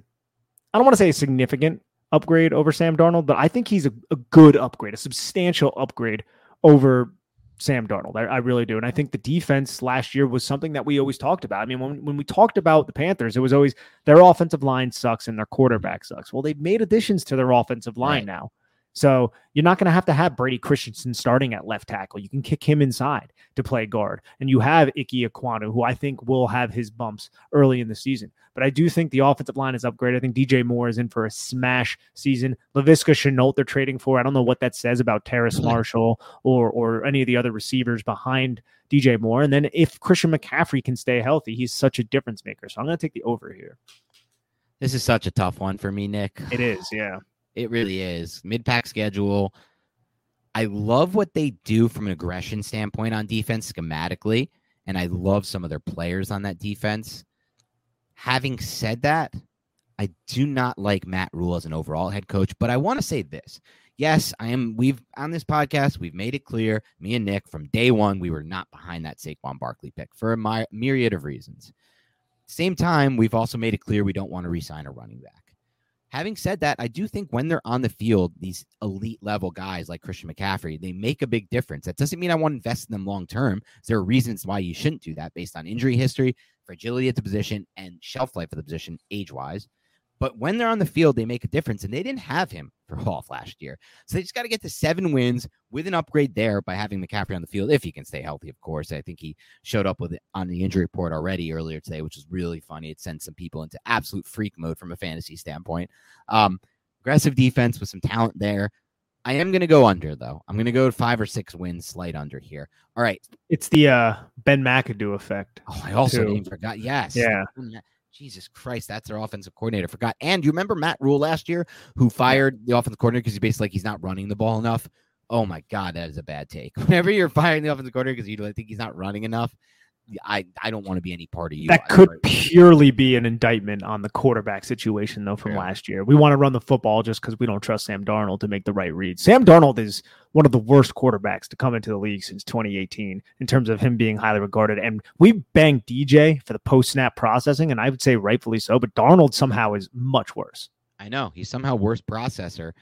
I don't want to say a significant upgrade over Sam Darnold, but I think he's a, a good upgrade, a substantial upgrade over Sam Darnold. I, I, really do. And I think the defense last year was something that we always talked about. I mean, when, when we talked about the Panthers, it was always their offensive line sucks and their quarterback sucks. Well, they've made additions to their offensive line right. now. So you're not going to have to have Brady Christensen starting at left tackle. You can kick him inside to play guard. And you have Ike Ekwonu, who I think will have his bumps early in the season. But I do think the offensive line is upgraded. I think DJ Moore is in for a smash season. Laviska Shenault they're trading for. I don't know what that says about Terrace mm-hmm. Marshall or or any of the other receivers behind DJ Moore. And then if Christian McCaffrey can stay healthy, he's such a difference maker. So I'm going to take the over here. This is such a tough one for me, Nick. It is, yeah. It really is. Mid pack schedule. I love what they do from an aggression standpoint on defense schematically, and I love some of their players on that defense. Having said that, I do not like Matt Rhule as an overall head coach, but I want to say this. Yes, I am. We've on this podcast, we've made it clear, me and Nick, from day one, we were not behind that Saquon Barkley pick for a my, myriad of reasons. Same time, we've also made it clear we don't want to resign a running back. Having said that, I do think when they're on the field, these elite level guys like Christian McCaffrey, they make a big difference. That doesn't mean I want to invest in them long term. There are reasons why you shouldn't do that based on injury history, fragility at the position, and shelf life of the position age wise. But when they're on the field, they make a difference. And they didn't have him for [laughs] all last year. So they just got to get to seven wins with an upgrade there by having McCaffrey on the field, if he can stay healthy, of course. I think he showed up with it on the injury report already earlier today, which was really funny. It sent some people into absolute freak mode from a fantasy standpoint. Um, aggressive defense with some talent there. I am going to go under though. I'm going to go five or six wins, slight under here. All right. It's the uh, Ben McAdoo effect. Oh, I also forgot. Yes. Yeah. Jesus Christ, that's their offensive coordinator. Forgot. And you remember Matt Rhule last year, who fired the offensive coordinator because he basically like he's not running the ball enough. Oh my God, that is a bad take. [laughs] Whenever you're firing the offensive coordinator because you don't think he's not running enough, I, I don't want to be any part of you. That could purely be an indictment on the quarterback situation, though, from yeah. last year. We want to run the football just because we don't trust Sam Darnold to make the right read. Sam Darnold is one of the worst quarterbacks to come into the league since 2018 in terms of him being highly regarded. And we banked DJ for the post snap processing, and I would say rightfully so, but Darnold somehow is much worse. I know. He's somehow worse processor.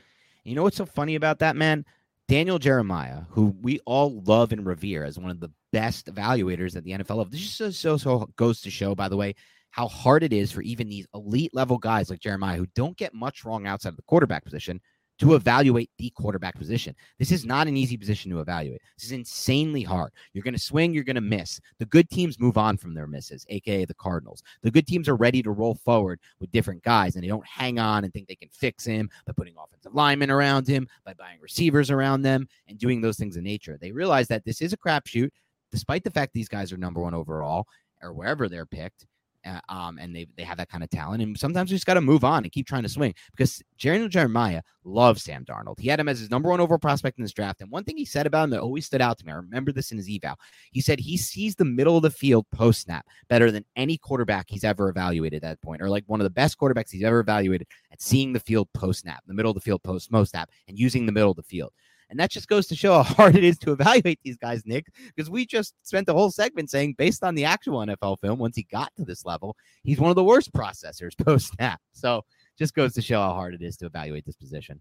You know what's so funny about that, man? Daniel Jeremiah, who we all love and revere as one of the best evaluators at the NFL. This just so, so goes to show, by the way, how hard it is for even these elite level guys like Jeremiah who don't get much wrong outside of the quarterback position to evaluate the quarterback position. This is not an easy position to evaluate. This is insanely hard. You're going to swing, you're going to miss. The good teams move on from their misses, aka the Cardinals. The good teams are ready to roll forward with different guys and they don't hang on and think they can fix him by putting offensive linemen around him, by buying receivers around them and doing those things in nature. They realize that this is a crapshoot, despite the fact these guys are number one overall or wherever they're picked uh, um, and they they have that kind of talent. And sometimes you just got to move on and keep trying to swing because Jerry Jeremiah loves Sam Darnold. He had him as his number one overall prospect in this draft. And one thing he said about him that always stood out to me, I remember this in his eval. He said he sees the middle of the field post snap better than any quarterback he's ever evaluated at that point, or like one of the best quarterbacks he's ever evaluated at seeing the field post snap, the middle of the field post most snap, and using the middle of the field. And that just goes to show how [laughs] hard it is to evaluate these guys, Nick, because we just spent the whole segment saying, based on the actual NFL film, once he got to this level, he's one of the worst processors [laughs] post snap. So just goes to show how hard it is to evaluate this position.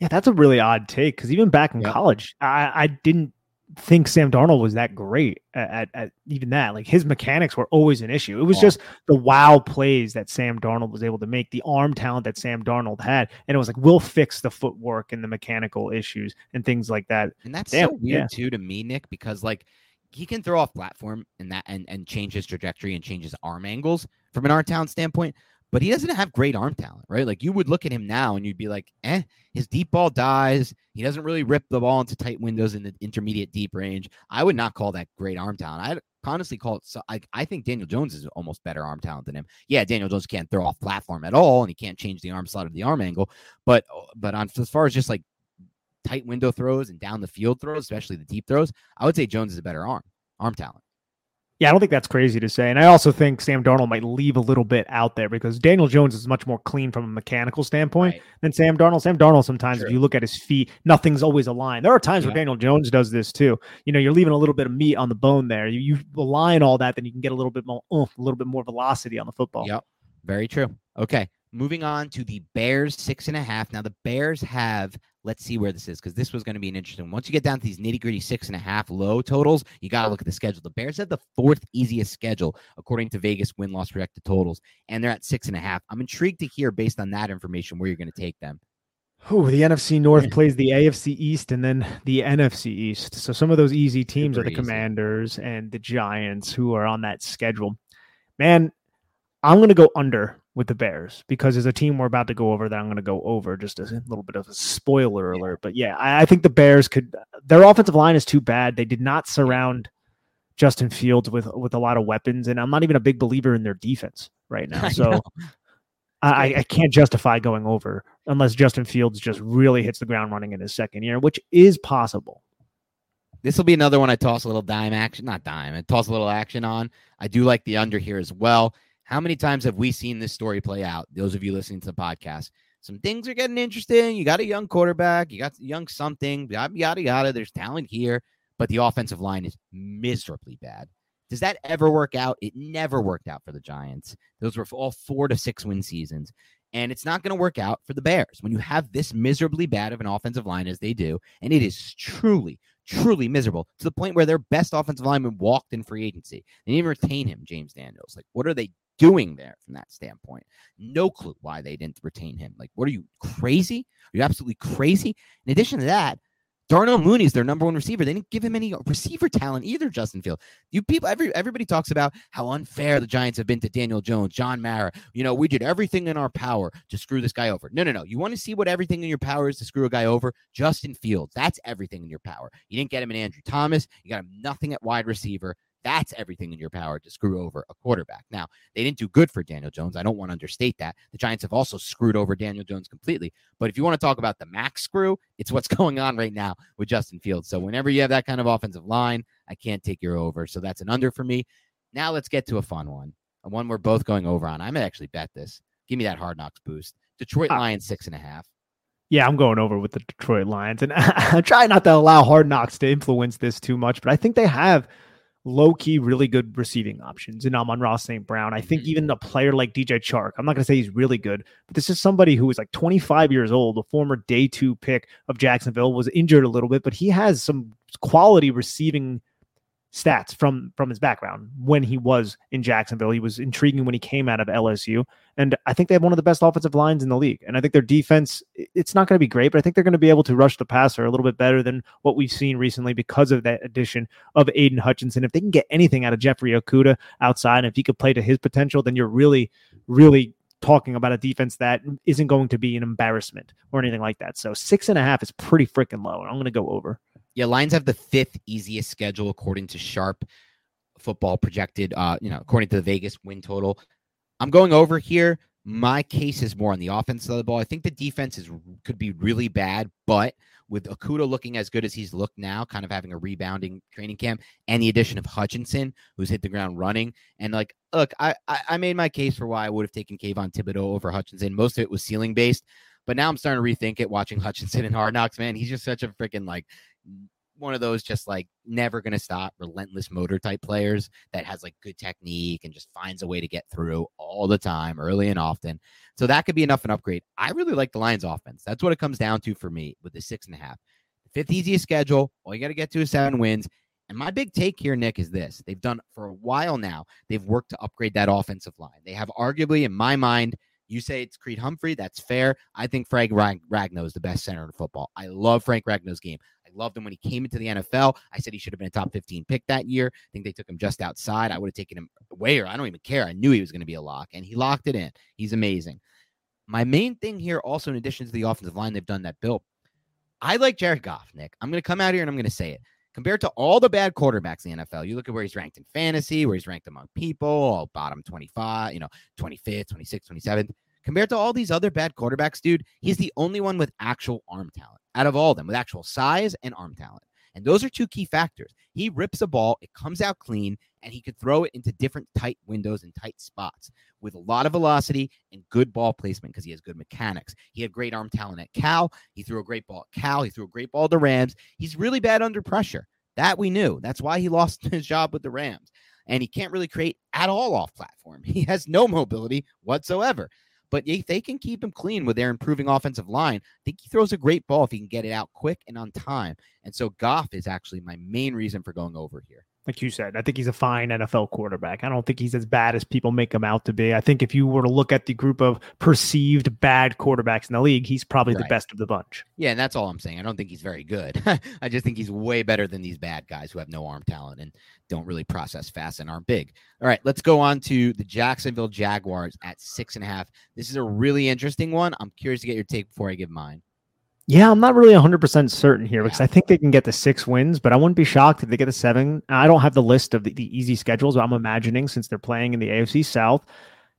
Yeah, that's a really odd take because even back in yep. college, I, I didn't think Sam Darnold was that great at, at, at, even that. Like his mechanics were always an issue. It was oh. just the wow plays that Sam Darnold was able to make, the arm talent that Sam Darnold had. And it was like, we'll fix the footwork and the mechanical issues and things like that. And that's Damn, so weird yeah. too to me, Nick, because like he can throw off platform and that and, and change his trajectory and change his arm angles from an arm talent standpoint but he doesn't have great arm talent, right? Like you would look at him now and you'd be like, eh, his deep ball dies. He doesn't really rip the ball into tight windows in the intermediate deep range. I would not call that great arm talent. I'd honestly call it. So I, I think Daniel Jones is almost better arm talent than him. Yeah, Daniel Jones can't throw off platform at all, and he can't change the arm slot of the arm angle. But but on as far as just like tight window throws and down the field throws, especially the deep throws, I would say Jones is a better arm arm talent. Yeah, I don't think that's crazy to say. And I also think Sam Darnold might leave a little bit out there because Daniel Jones is much more clean from a mechanical standpoint right. than Sam Darnold. Sam Darnold, sometimes, if you look at his feet, nothing's always aligned. There are times yeah. where Daniel Jones does this too. You know, you're leaving a little bit of meat on the bone there. You, you align all that, then you can get a little bit more, uh, a little bit more velocity on the football. Yep. Very true. Okay. Moving on to the Bears, six and a half. Now, the Bears have Let's see where this is because this was going to be an interesting. one. Once you get down to these nitty gritty six and a half low totals, you got to look at the schedule. The Bears have the fourth easiest schedule according to Vegas win loss projected totals, and they're at six and a half. I'm intrigued to hear based on that information where you're going to take them. Oh, the NFC North plays the AFC East and then the NFC East. So some of those easy teams Super are the easy. Commanders and the Giants who are on that schedule. Man, I'm going to go under with the Bears because as a team we're about to go over that I'm going to go over just a little bit of a spoiler yeah. alert. But yeah, I, I, think the Bears could. Their offensive line is too bad. They did not surround Justin Fields with with a lot of weapons, and I'm not even a big believer in their defense right now. [laughs] So. I, I, can't justify going over unless Justin Fields just really hits the ground running in his second year, which is possible. This will be another one I toss a little dime action, not dime, I toss a little action on. I do like the under here as well. How many times have we seen this story play out? Those of you listening to the podcast, some things are getting interesting. You got a young quarterback, you got young something, yada, yada, yada. There's talent here, but the offensive line is miserably bad. Does that ever work out? It never worked out for the Giants. Those were all four to six win seasons. And it's not going to work out for the Bears when you have this miserably bad of an offensive line as they do. And it is truly, truly miserable to the point where their best offensive lineman walked in free agency. They didn't even retain him, James Daniels. Like, what are they doing there from that standpoint? No clue why they didn't retain him. Like, what are you crazy? Are you absolutely crazy? In addition to that, Darnell Mooney is their number one receiver. They didn't give him any receiver talent either, Justin Field. You people, every, everybody talks about how unfair the Giants have been to Daniel Jones, John Mara. You know, we did everything in our power to screw this guy over. No, no, no. You want to see what everything in your power is to screw a guy over? Justin Fields. That's everything in your power. You didn't get him in Andrew Thomas. You got him nothing at wide receiver. That's everything in your power to screw over a quarterback. Now, they didn't do good for Daniel Jones. I don't want to understate that. The Giants have also screwed over Daniel Jones completely. But if you want to talk about the max screw, it's what's [laughs] going on right now with Justin Fields. So whenever you have that kind of offensive line, I can't take your over. So that's an under for me. Now let's get to a fun one, a one we're both going over on. I may actually bet this. Give me that hard knocks boost. Detroit ah. Lions six and a half. Yeah, I'm going over with the Detroit Lions, and [laughs] I try not to allow hard knocks to influence this too much, but I think they have low key, really good receiving options in Amon-Ra St. Brown. I think mm-hmm. even a player like DJ Chark, I'm not going to say he's really good, but this is somebody who is like 25 years old, a former day two pick of Jacksonville, was injured a little bit, but he has some quality receiving stats from from his background when he was in Jacksonville. He was intriguing when he came out of LSU, and I think they have one of the best offensive lines in the league. And I think their defense it's not going to be great, but I think they're going to be able to rush the passer a little bit better than what we've seen recently because of that addition of Aidan Hutchinson. If they can get anything out of Jeffrey Okudah outside, and if he could play to his potential, then you're really, really talking about a defense that isn't going to be an embarrassment or anything like that. So six and a half is pretty freaking low, and I'm going to go over. Yeah, Lions have the fifth easiest schedule according to Sharp football projected, uh, you know, according to the Vegas win total. I'm going over here. My case is more on the offense side of the ball. I think the defense is could be really bad, but with Okudah looking as good as he's looked now, kind of having a rebounding training camp, and the addition of Hutchinson, who's hit the ground running, and like, look, I I, I made my case for why I would have taken Kayvon Thibodeaux over Hutchinson. Most of it was ceiling based, but now I'm starting to rethink it. Watching [laughs] Hutchinson and Hard Knocks, man, he's just such a freaking like one of those just like never going to stop relentless motor type players that has like good technique and just finds a way to get through all the time early and often. So that could be enough an upgrade. I really like the lions offense. That's what it comes down to for me with the six and a half. Fifth easiest schedule all you got to get to is seven wins. And my big take here nick is this. They've done for a while now they've worked to upgrade that offensive line. They have arguably in my mind you say it's Creed Humphrey. That's fair. I think Frank Ragnow is the best center in football. I love Frank Ragnow's game. I loved him when he came into the NFL. I said he should have been a top 15 pick that year. I think they took him just outside. I would have taken him way, or I don't even care. I knew he was going to be a lock, and he locked it in. He's amazing. My main thing here, also in addition to the offensive line they've done that built, I like Jared Goff, Nick. I'm going to come out here and I'm going to say it. Compared to all the bad quarterbacks in the NFL, you look at where he's ranked in fantasy, where he's ranked among people, all bottom 25, you know, 25th, 26th, 27th. Compared to all these other bad quarterbacks, dude, he's the only one with actual arm talent out of all of them, with actual size and arm talent. And those are two key factors. He rips a ball, it comes out clean, and he could throw it into different tight windows and tight spots with a lot of velocity and good ball placement because he has good mechanics. He had great arm talent at Cal. He threw a great ball at Cal. He threw a great ball to Rams. He's really bad under pressure. That we knew. That's why he [laughs] lost his job with the Rams. And he can't really create at all off platform. [laughs] He has no mobility whatsoever. But if they can keep him clean with their improving offensive line, I think he throws a great ball if he can get it out quick and on time. And so Goff is actually my main reason for going over here like you said, I think he's a fine NFL quarterback. I don't think he's as bad as people make him out to be. I think if you were to look at the group of perceived bad quarterbacks in the league, he's probably right. the best of the bunch. Yeah, and that's all I'm saying. I don't think he's very good. [laughs] I just think he's way better than these bad guys who have no arm talent and don't really process fast and aren't big. All right, let's go on to the Jacksonville Jaguars at six and a half. This is a really interesting one. I'm curious to get your take before I give mine. Yeah, I'm not really 100% certain here because I think they can get the six wins, but I wouldn't be shocked if they get the seven. I don't have the list of the, the easy schedules, but I'm imagining since they're playing in the AFC South,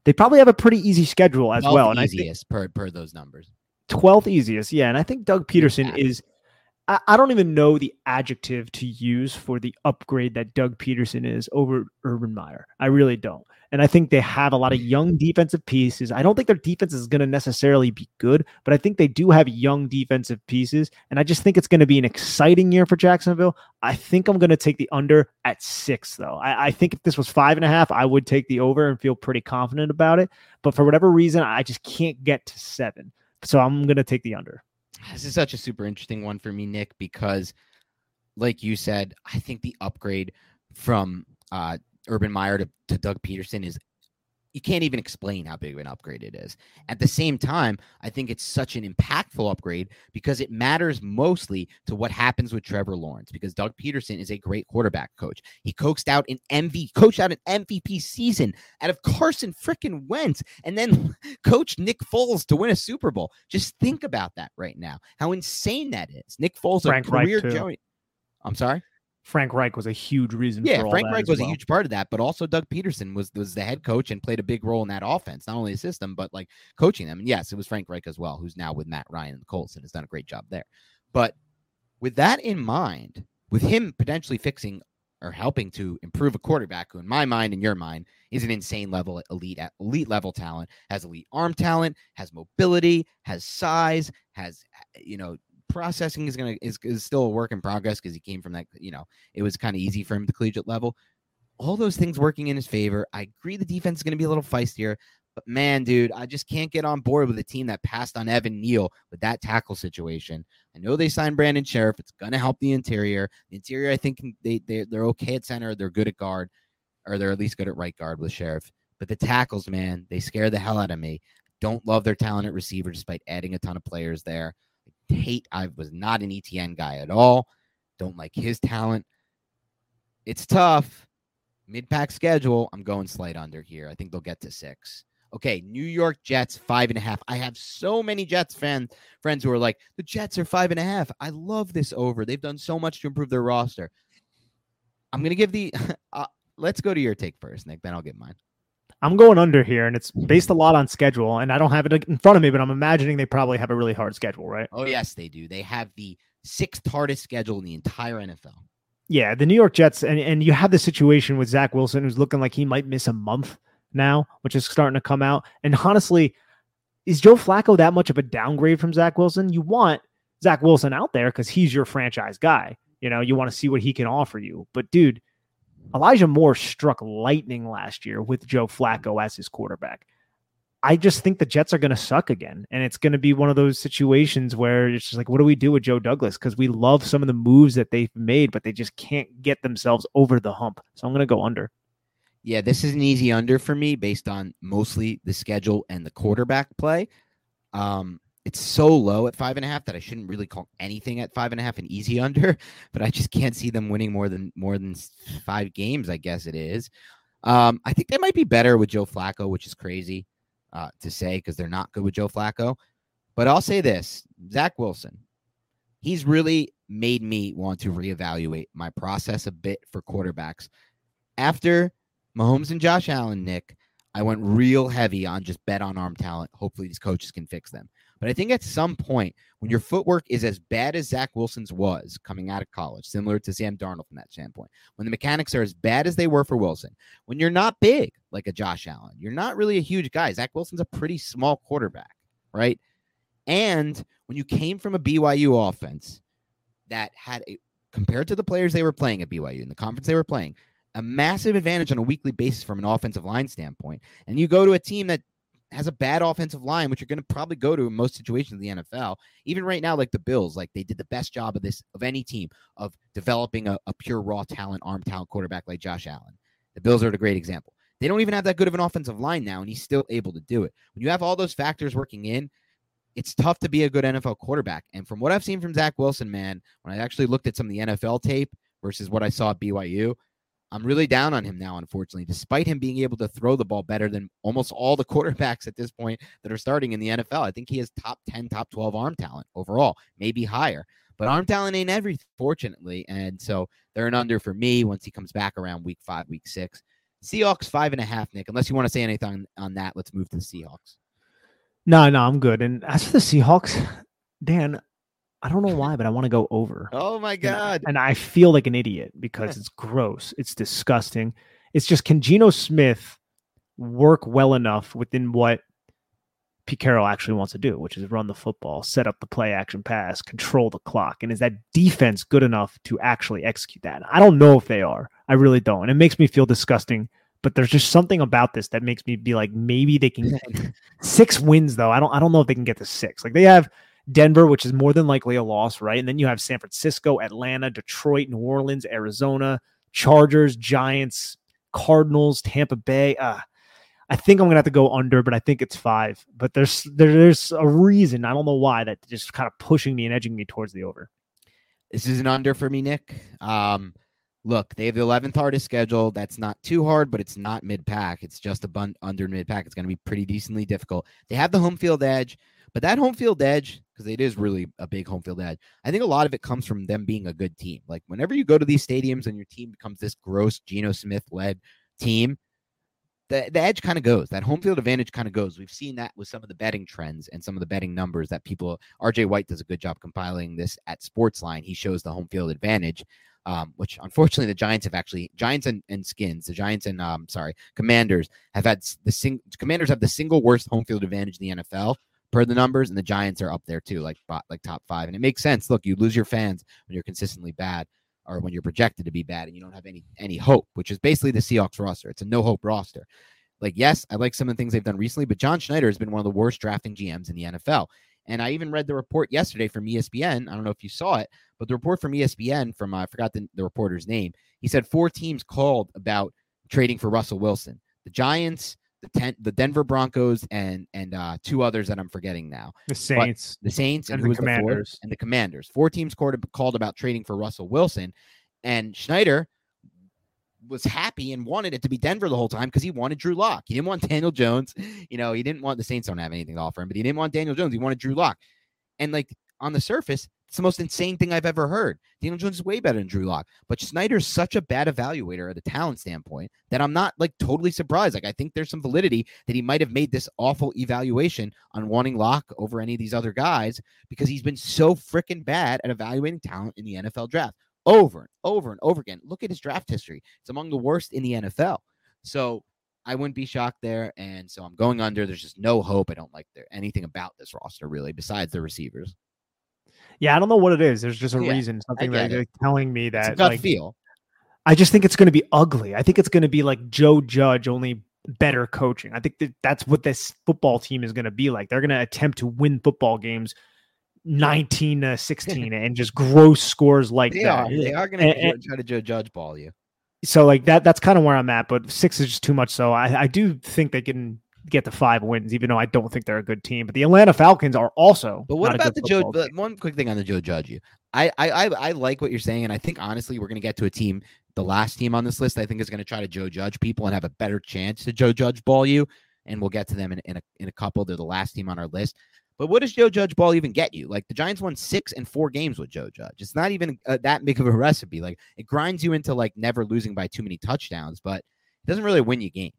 they probably have a pretty easy schedule as well. And easiest I think, per, per those numbers. 12th easiest, yeah. And I think Doug Pederson is, I, I don't even know the adjective to use for the upgrade that Doug Pederson is over Urban Meyer. I really don't. And I think they have a lot of young defensive pieces. I don't think their defense is going to necessarily be good, but I think they do have young defensive pieces. And I just think it's going to be an exciting year for Jacksonville. I think I'm going to take the under at six, though. I, I, think if this was five and a half, I would take the over and feel pretty confident about it. But for whatever reason, I just can't get to seven. So I'm going to take the under. This is such a super interesting one for me, Nick, because like you said, I think the upgrade from uh, Urban Meyer to, to Doug Pederson is you can't even explain how big of an upgrade it is. At the same time, I think it's such an impactful upgrade because it matters mostly to what happens with Trevor Lawrence because Doug Pederson is a great quarterback coach. He coaxed out an MV, coached out an MVP season out of Carson freaking Wentz and then [laughs] coached Nick Foles to win a Super Bowl. Just think about that right now. How insane that is. Nick Foles Frank a career Reich, I'm sorry. Frank Reich was a huge reason. Yeah, for all Frank Reich as was well. a huge part of that, but also Doug Pederson was was the head coach and played a big role in that offense, not only the system but like coaching them. And yes, it was Frank Reich as well, who's now with Matt Ryan and the Colts and has done a great job there. But with that in mind, with him potentially fixing or helping to improve a quarterback who, in my mind and your mind, is an insane level elite elite level talent, has elite arm talent, has mobility, has size, has you know processing is gonna is, is still a work in progress because he came from that you know it was kind of easy for him at the collegiate level. All those things working in his favor. I agree the defense is to be a little feistier, but man, dude, I just can't get on board with a team that passed on Evan Neal with that tackle situation. I know they signed Brandon Scherff. It's to help the interior. The interior, I think they, they they're okay at center. They're good at guard, or they're at least good at right guard with Scherff. But the tackles, man, they scare the hell out of me. Don't love their talent at receiver despite adding a ton of players there. Hate, I was not an Etienne guy at all. Don't like his talent. It's tough. Mid pack schedule. I'm going slight under here. I think they'll get to six. Okay, New York Jets five and a half. I have so many Jets fan friends who are like, the Jets are five and a half. I love this over. They've done so much to improve their roster. I'm gonna give the. [laughs] Uh, let's go to your take first, Nick. Then I'll get mine. I'm going under here, and it's based a lot on schedule. And I don't have it in front of me, but I'm imagining they probably have a really hard schedule, right? Oh yes, they do. They have the sixth hardest schedule in the entire NFL. Yeah, the New York Jets, and, and you have the situation with Zach Wilson, who's looking like he might miss a month now, which is starting to come out. And honestly, is Joe Flacco that much of a downgrade from Zach Wilson? You want Zach Wilson out there because he's your franchise guy. You know, you want to see what he can offer you. But dude, Elijah Moore struck lightning last year with Joe Flacco as his quarterback. I just think the Jets are going to suck again. And it's going to be one of those situations where it's just like, what do we do with Joe Douglas? Because we love some of the moves that they've made, but they just can't get themselves over the hump. So I'm going to go under. Yeah, this is an easy under for me based on mostly the schedule and the quarterback play. Um, it's so low at five and a half that I shouldn't really call anything at five and a half an easy [laughs] under, but I just can't see them winning more than more than five games. I guess it is. Um, I think they might be better with Joe Flacco, which is crazy uh, to say because they're not good with Joe Flacco. But I'll say this: Zach Wilson, he's really made me want to reevaluate my process a bit for quarterbacks. After Mahomes and Josh Allen, Nick, I went real heavy on just bet on arm talent. Hopefully, these coaches can fix them. But I think at some point, when your footwork is as bad as Zach Wilson's was coming out of college, similar to Sam Darnold from that standpoint, when the mechanics are as bad as they were for Wilson, when you're not big like a Josh Allen, you're not really a huge guy. Zach Wilson's a pretty small quarterback, right? And when you came from a BYU offense that had a compared to the players they were playing at BYU in the conference they were playing, a massive advantage on a weekly basis from an offensive line standpoint. And you go to a team that has a bad offensive line, which you're going to probably go to in most situations in the NFL. Even right now, like the Bills, like they did the best job of this of any team of developing a, a pure raw talent, arm talent quarterback like Josh Allen. The Bills are a great example. They don't even have that good of an offensive line now, and he's still able to do it. When you have all those factors working in, it's tough to be a good NFL quarterback. And from what I've seen from Zach Wilson, man, when I actually looked at some of the NFL tape versus what I saw at BYU, I'm really down on him now, unfortunately, despite him being able to throw the ball better than almost all the [laughs] quarterbacks at this point that are starting in the NFL. I think he has top 10, top 12 arm talent overall, maybe higher. But arm talent ain't everything, fortunately. And so they're an under for me once he comes back around week five, week six. Seahawks five and a half, Nick. Unless you want to say anything on, on that, let's move to the Seahawks. No, no, I'm good. And as for the Seahawks, Dan, I don't know why, but I want to go over. Oh my And- God. And I feel like an idiot because [laughs] it's gross. It's disgusting. It's just can Geno Smith work well enough within what Pete Carroll actually wants to do, which is run the football, set up the play action pass, control the clock. And is that defense good enough to actually execute that? I don't know if they are. I really don't. And it makes me feel disgusting. But there's just something about this that makes me be like, maybe they can [laughs] six wins though. I don't I don't know if they can get to six. Like they have Denver, which is more than likely a loss, right? And then you have San Francisco, Atlanta, Detroit, New Orleans, Arizona, Chargers, Giants, Cardinals, Tampa Bay. Uh, I think I'm gonna have to go under, but I think it's five. But there's there, there's a reason I don't know why that just kind of pushing me and edging me towards the over. This is an under for me, Nick. Um, look, they have the 11th hardest schedule. That's not too hard, but it's not mid pack. It's just a bun under mid pack. It's going to be pretty decently difficult. They have the home field edge, but that home field edge, because it is really a big home field edge, I think a lot of it comes from them being a good team. Like whenever you go to these stadiums and your team becomes this gross Geno Smith led team, the, the edge kind of goes. That home field advantage kind of goes. We've seen that with some of the betting trends and some of the betting numbers that people. RJ White does a good job compiling this at Sportsline. He shows the home field advantage um, which unfortunately the Giants have actually Giants and, and Skins, the Giants and um, sorry, Commanders have had the sing Commanders have the single worst home field advantage in the NFL per the numbers, and the Giants are up there too, like like top five. And it makes sense. Look, you lose your fans when you're consistently bad, or when you're projected to be bad, and you don't have any any hope, which is basically the Seahawks roster. It's a no hope roster. Like, yes, I like some of the things they've done recently, but John Schneider has been one of the worst drafting GMs in the NFL. And I even read the report yesterday from ESPN. I don't know if you saw it, but the report from ESPN from uh, I forgot the, the reporter's name. He said four teams called about trading for Russell Wilson. The Giants, the ten, the Denver Broncos, and and uh, two others that I'm forgetting now. The Saints, but the Saints, and, and the Commanders, the and the Commanders. Four teams called called about trading for Russell Wilson, and Schneider was happy and wanted it to be Denver the whole time because he wanted Drew Lock. He didn't want [laughs] Daniel Jones. You know, he didn't want the Saints don't have anything to offer him, but he didn't want Daniel Jones. He wanted Drew Lock. And like on the surface, it's the most insane thing I've ever heard. Daniel Jones is way better than Drew Lock, but Schneider's such a bad evaluator at a talent standpoint that I'm not like totally surprised. Like I think there's some validity that he might have made this awful evaluation on wanting Lock over any of these other guys because he's been so freaking bad at evaluating talent in the NFL draft over and over and over again. Look at his draft history. It's among the worst in the NFL. So I wouldn't be shocked there. And so I'm going under. There's just no hope. I don't like there anything about this roster really, besides the receivers. Yeah, I don't know what it is. There's just a yeah, reason, something that you're telling me that gut like, feel. I just think it's going to be ugly. I think it's going to be like Joe Judge, only better coaching. I think that that's what this football team is going to be like. They're going to attempt to win football games 19 to 16 [laughs] and just gross scores like they that. Are. They are going to try to Joe judge ball you. So like that, that's kind of where I'm at. But six is just too much. So I, I do think they can get the five wins, even though I don't think they're a good team. But the Atlanta Falcons are also. But what about the Joe? Team. One quick thing on the Joe Judge. You, I, I, I, I like what you're saying, and I think honestly we're going to get to a team. The last team on this list, I think, is going to try to Joe Judge people and have a better chance to Joe Judge ball you. And we'll get to them in, in a in a couple. They're the last team on our list. But what does Joe Judge ball even get you? Like the Giants won six and four games with Joe Judge. It's not even uh, that big of a recipe. Like it grinds you into like never losing by too many touchdowns, but it doesn't really win you games.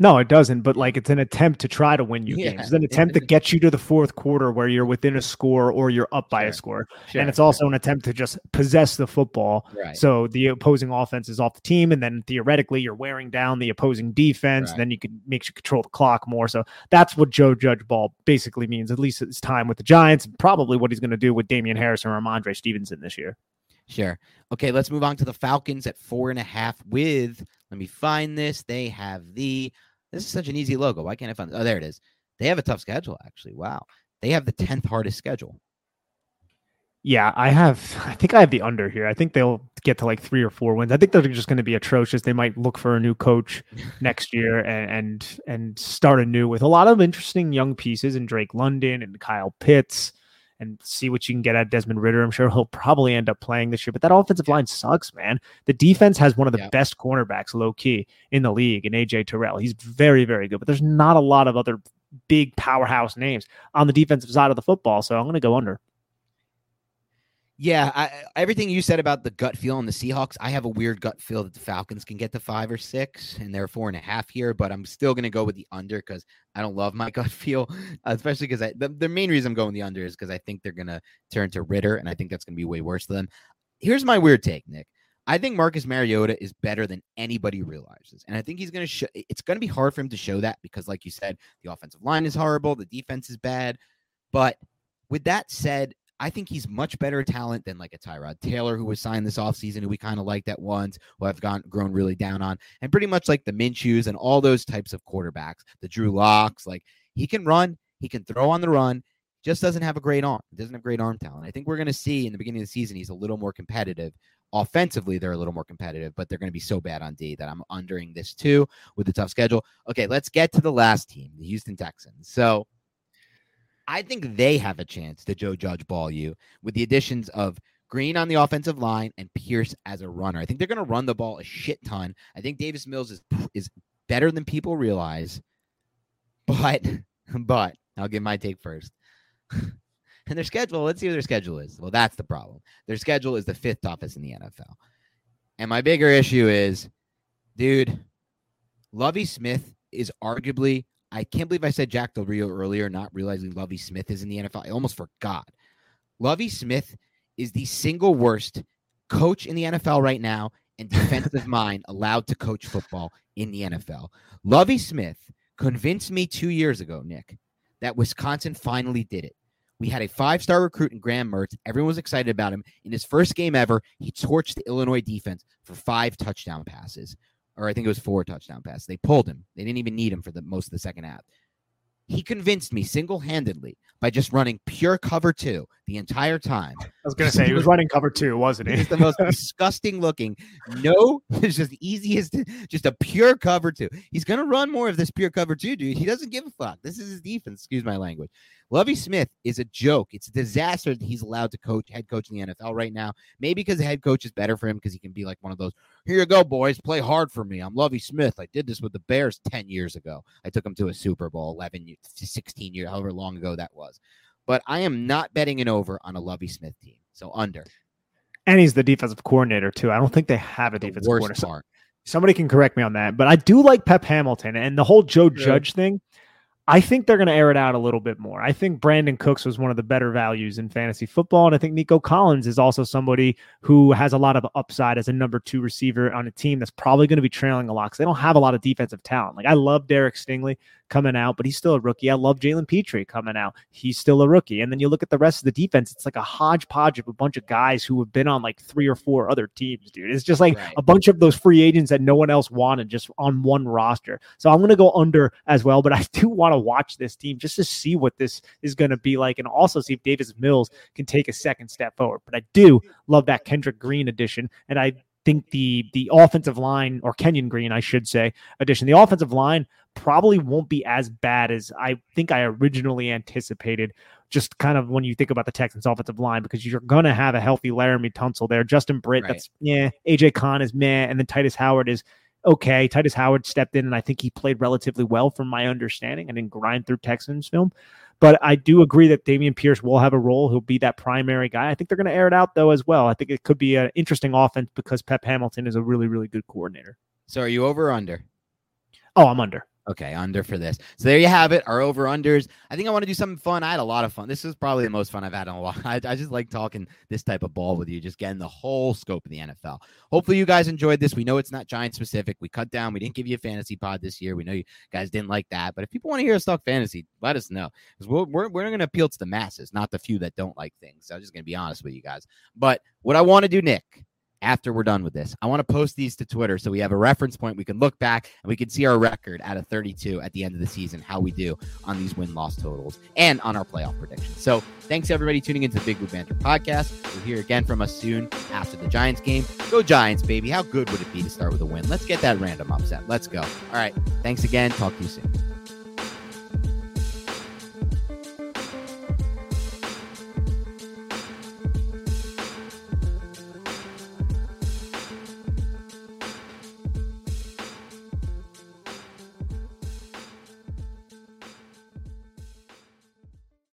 No, it doesn't. But like it's an attempt to try to win you yeah. games. It's an attempt to get you to the fourth quarter where you're within a score or you're up by sure. a score. Sure. And it's also an attempt to just possess the football. Right. So the opposing offense is off the team, and then theoretically you're wearing down the opposing defense. Right. And then you can make you control the clock more. So that's what Joe Judge ball basically means. At least it's time with the Giants. Probably what he's going to do with Damien Harris and Rhamondre Stevenson this year. Sure. Okay, let's move on to the Falcons at four and a half with. Let me find this. They have the this is such an easy logo. Why can't I find? Oh, there it is. They have a tough schedule, actually. Wow. They have the 10th hardest schedule. Yeah, I have. I think I have the under here. I think they'll get to like three or four wins. I think they're just going to be atrocious. They might look for a new coach [laughs] next year and, and and start anew with a lot of interesting young pieces and Drake London and Kyle Pitts and see what you can get at Desmond Ridder. I'm sure he'll probably end up playing this year, but that offensive line sucks, man. The defense has one of the yeah. best cornerbacks, low key, in the league, and AJ Terrell. He's very, very good, but there's not a lot of other big powerhouse names on the defensive side of the football. So I'm going to go under. Yeah, I, everything you said about the gut feel on the Seahawks, I have a weird gut feel that the Falcons can get to five or six, and they're four and a half here. But I'm still going to go with the under because I don't love my [laughs] gut feel, especially because the, the main reason I'm going the under is because I think they're going to turn to Ridder, and I think that's going to be way worse for them. Here's my weird take, Nick. I think Marcus Mariota is better than anybody realizes, and I think he's going to show. It's going to be hard for him to show that because, like you said, the offensive line is horrible, the defense is bad. But with that said, I think he's much better talent than like a Tyrod Taylor who was signed this offseason, who we kind of liked at once, who I've gone grown really down on, and pretty much like the Minshew's and all those types of quarterbacks, the Drew Locks. Like he can run, he can throw on the run, just doesn't have a great arm. Doesn't have great arm talent. I think we're going to see in the beginning of the season he's a little more competitive Offensively, they're a little more competitive, but they're going to be so bad on D that I'm undering this too with the tough schedule. Okay, let's get to the last team, the Houston Texans. So I think they have a chance to Joe Judge ball you with the additions of Green on the offensive line and Pierce as a runner. I think they're going to run the ball a shit ton. I think Davis Mills is is better than people realize. But [laughs] but I'll give my take first. [laughs] and their schedule, let's see what their schedule is. Well, that's the problem. Their schedule is the fifth toughest in the NFL. And my bigger issue is, dude, Lovie Smith is arguably, I can't believe I said Jack Del Rio earlier, not realizing Lovie Smith is in the NFL. I almost forgot. Lovie Smith is the single worst coach in the NFL right now and defensive [laughs] mind allowed to coach football in the NFL. Lovie Smith convinced me two years ago, Nick, that Wisconsin finally did it. We had a five star recruit in Graham Mertz. Everyone was excited about him. In his first game ever, he torched the Illinois defense for five touchdown passes, or I think it was four touchdown passes. They pulled him. They didn't even need him for the most of the second half. He convinced me single handedly by just running pure cover two the entire time. I was going to say he was running cover two, wasn't he? It's the most disgusting looking. No, [laughs] it's just the easiest, just a pure cover two. He's going to run more of this pure cover two, dude. He doesn't give a fuck. This is his defense. Excuse my language. Lovie Smith is a joke. It's a disaster that he's allowed to coach, head coach in the NFL right now. Maybe because the head coach is better for him because he can be like one of those, here you go, boys, play hard for me. I'm Lovie Smith. I did this with the Bears 10 years ago. I took them to a Super Bowl 11, 16 years, however long ago that was. But I am not betting an over on a Lovie Smith team. So under. And he's the defensive coordinator, too. I don't think they have a the defensive coordinator. Part. Somebody can correct me on that. But I do like Pep Hamilton and the whole Joe yeah. Judge thing. I think they're going to air it out a little bit more. I think Brandin Cooks was one of the better values in fantasy football. And I think Nico Collins is also somebody who has a lot of upside as a number two receiver on a team that's probably going to be trailing a lot because they don't have a lot of defensive talent. Like I love Derek Stingley coming out, but he's still a rookie. I love Jalen Pitre coming out. He's still a rookie. And then you look at the rest of the defense, it's like a hodgepodge of a bunch of guys who have been on like three or four other teams, dude. It's just like right. a bunch of those free agents that no one else wanted just on one roster. So I'm going to go under as well, but I do want to watch this team just to see what this is going to be like and also see if Davis Mills can take a second step forward. But I do love that Kendrick Green addition. And I think the the offensive line or Kenyon Green, I should say, addition. The offensive line probably won't be as bad as I think I originally anticipated. Just kind of when you think about the Texans offensive line, because you're gonna have a healthy Laremy Tunsil there. Justin Britt, right. that's yeah. AJ Cann is meh, and then Tytus Howard is okay. Tytus Howard stepped in, and I think he played relatively well from my understanding. I didn't grind through Texans film. But I do agree that Dameon Pierce will have a role. He'll be that primary guy. I think they're going to air it out though as well. I think it could be an interesting offense because Pep Hamilton is a really, really good coordinator. So are you over or under? Oh, I'm under. Okay, under for this. So there you have it. Our over unders. I think I want to do something fun. I had a lot of fun. This is probably the most fun I've had in a while. [laughs] I, I, just like talking this type of ball with you, just getting the whole scope of the NFL. Hopefully, you guys enjoyed this. We know it's not Giant specific. We cut down. We didn't give you a fantasy pod this year. We know you guys didn't like that. But if people want to hear us talk fantasy, let us know because we're, we're, we're going to appeal to the masses, not the few that don't like things. So I'm just going to be honest with you guys. But what I want to do, Nick, after we're done with this. I want to post these to Twitter so we have a reference point. We can look back and we can see our record out of 32 at the end of the season, how we do on these win loss totals and on our playoff predictions. So thanks everybody tuning into the Big Blue Banter podcast. You'll hear again from us soon after the Giants game. Go Giants, baby. How good would it be to start with a win? Let's get that random upset. Let's go. All right. Thanks again. Talk to you soon.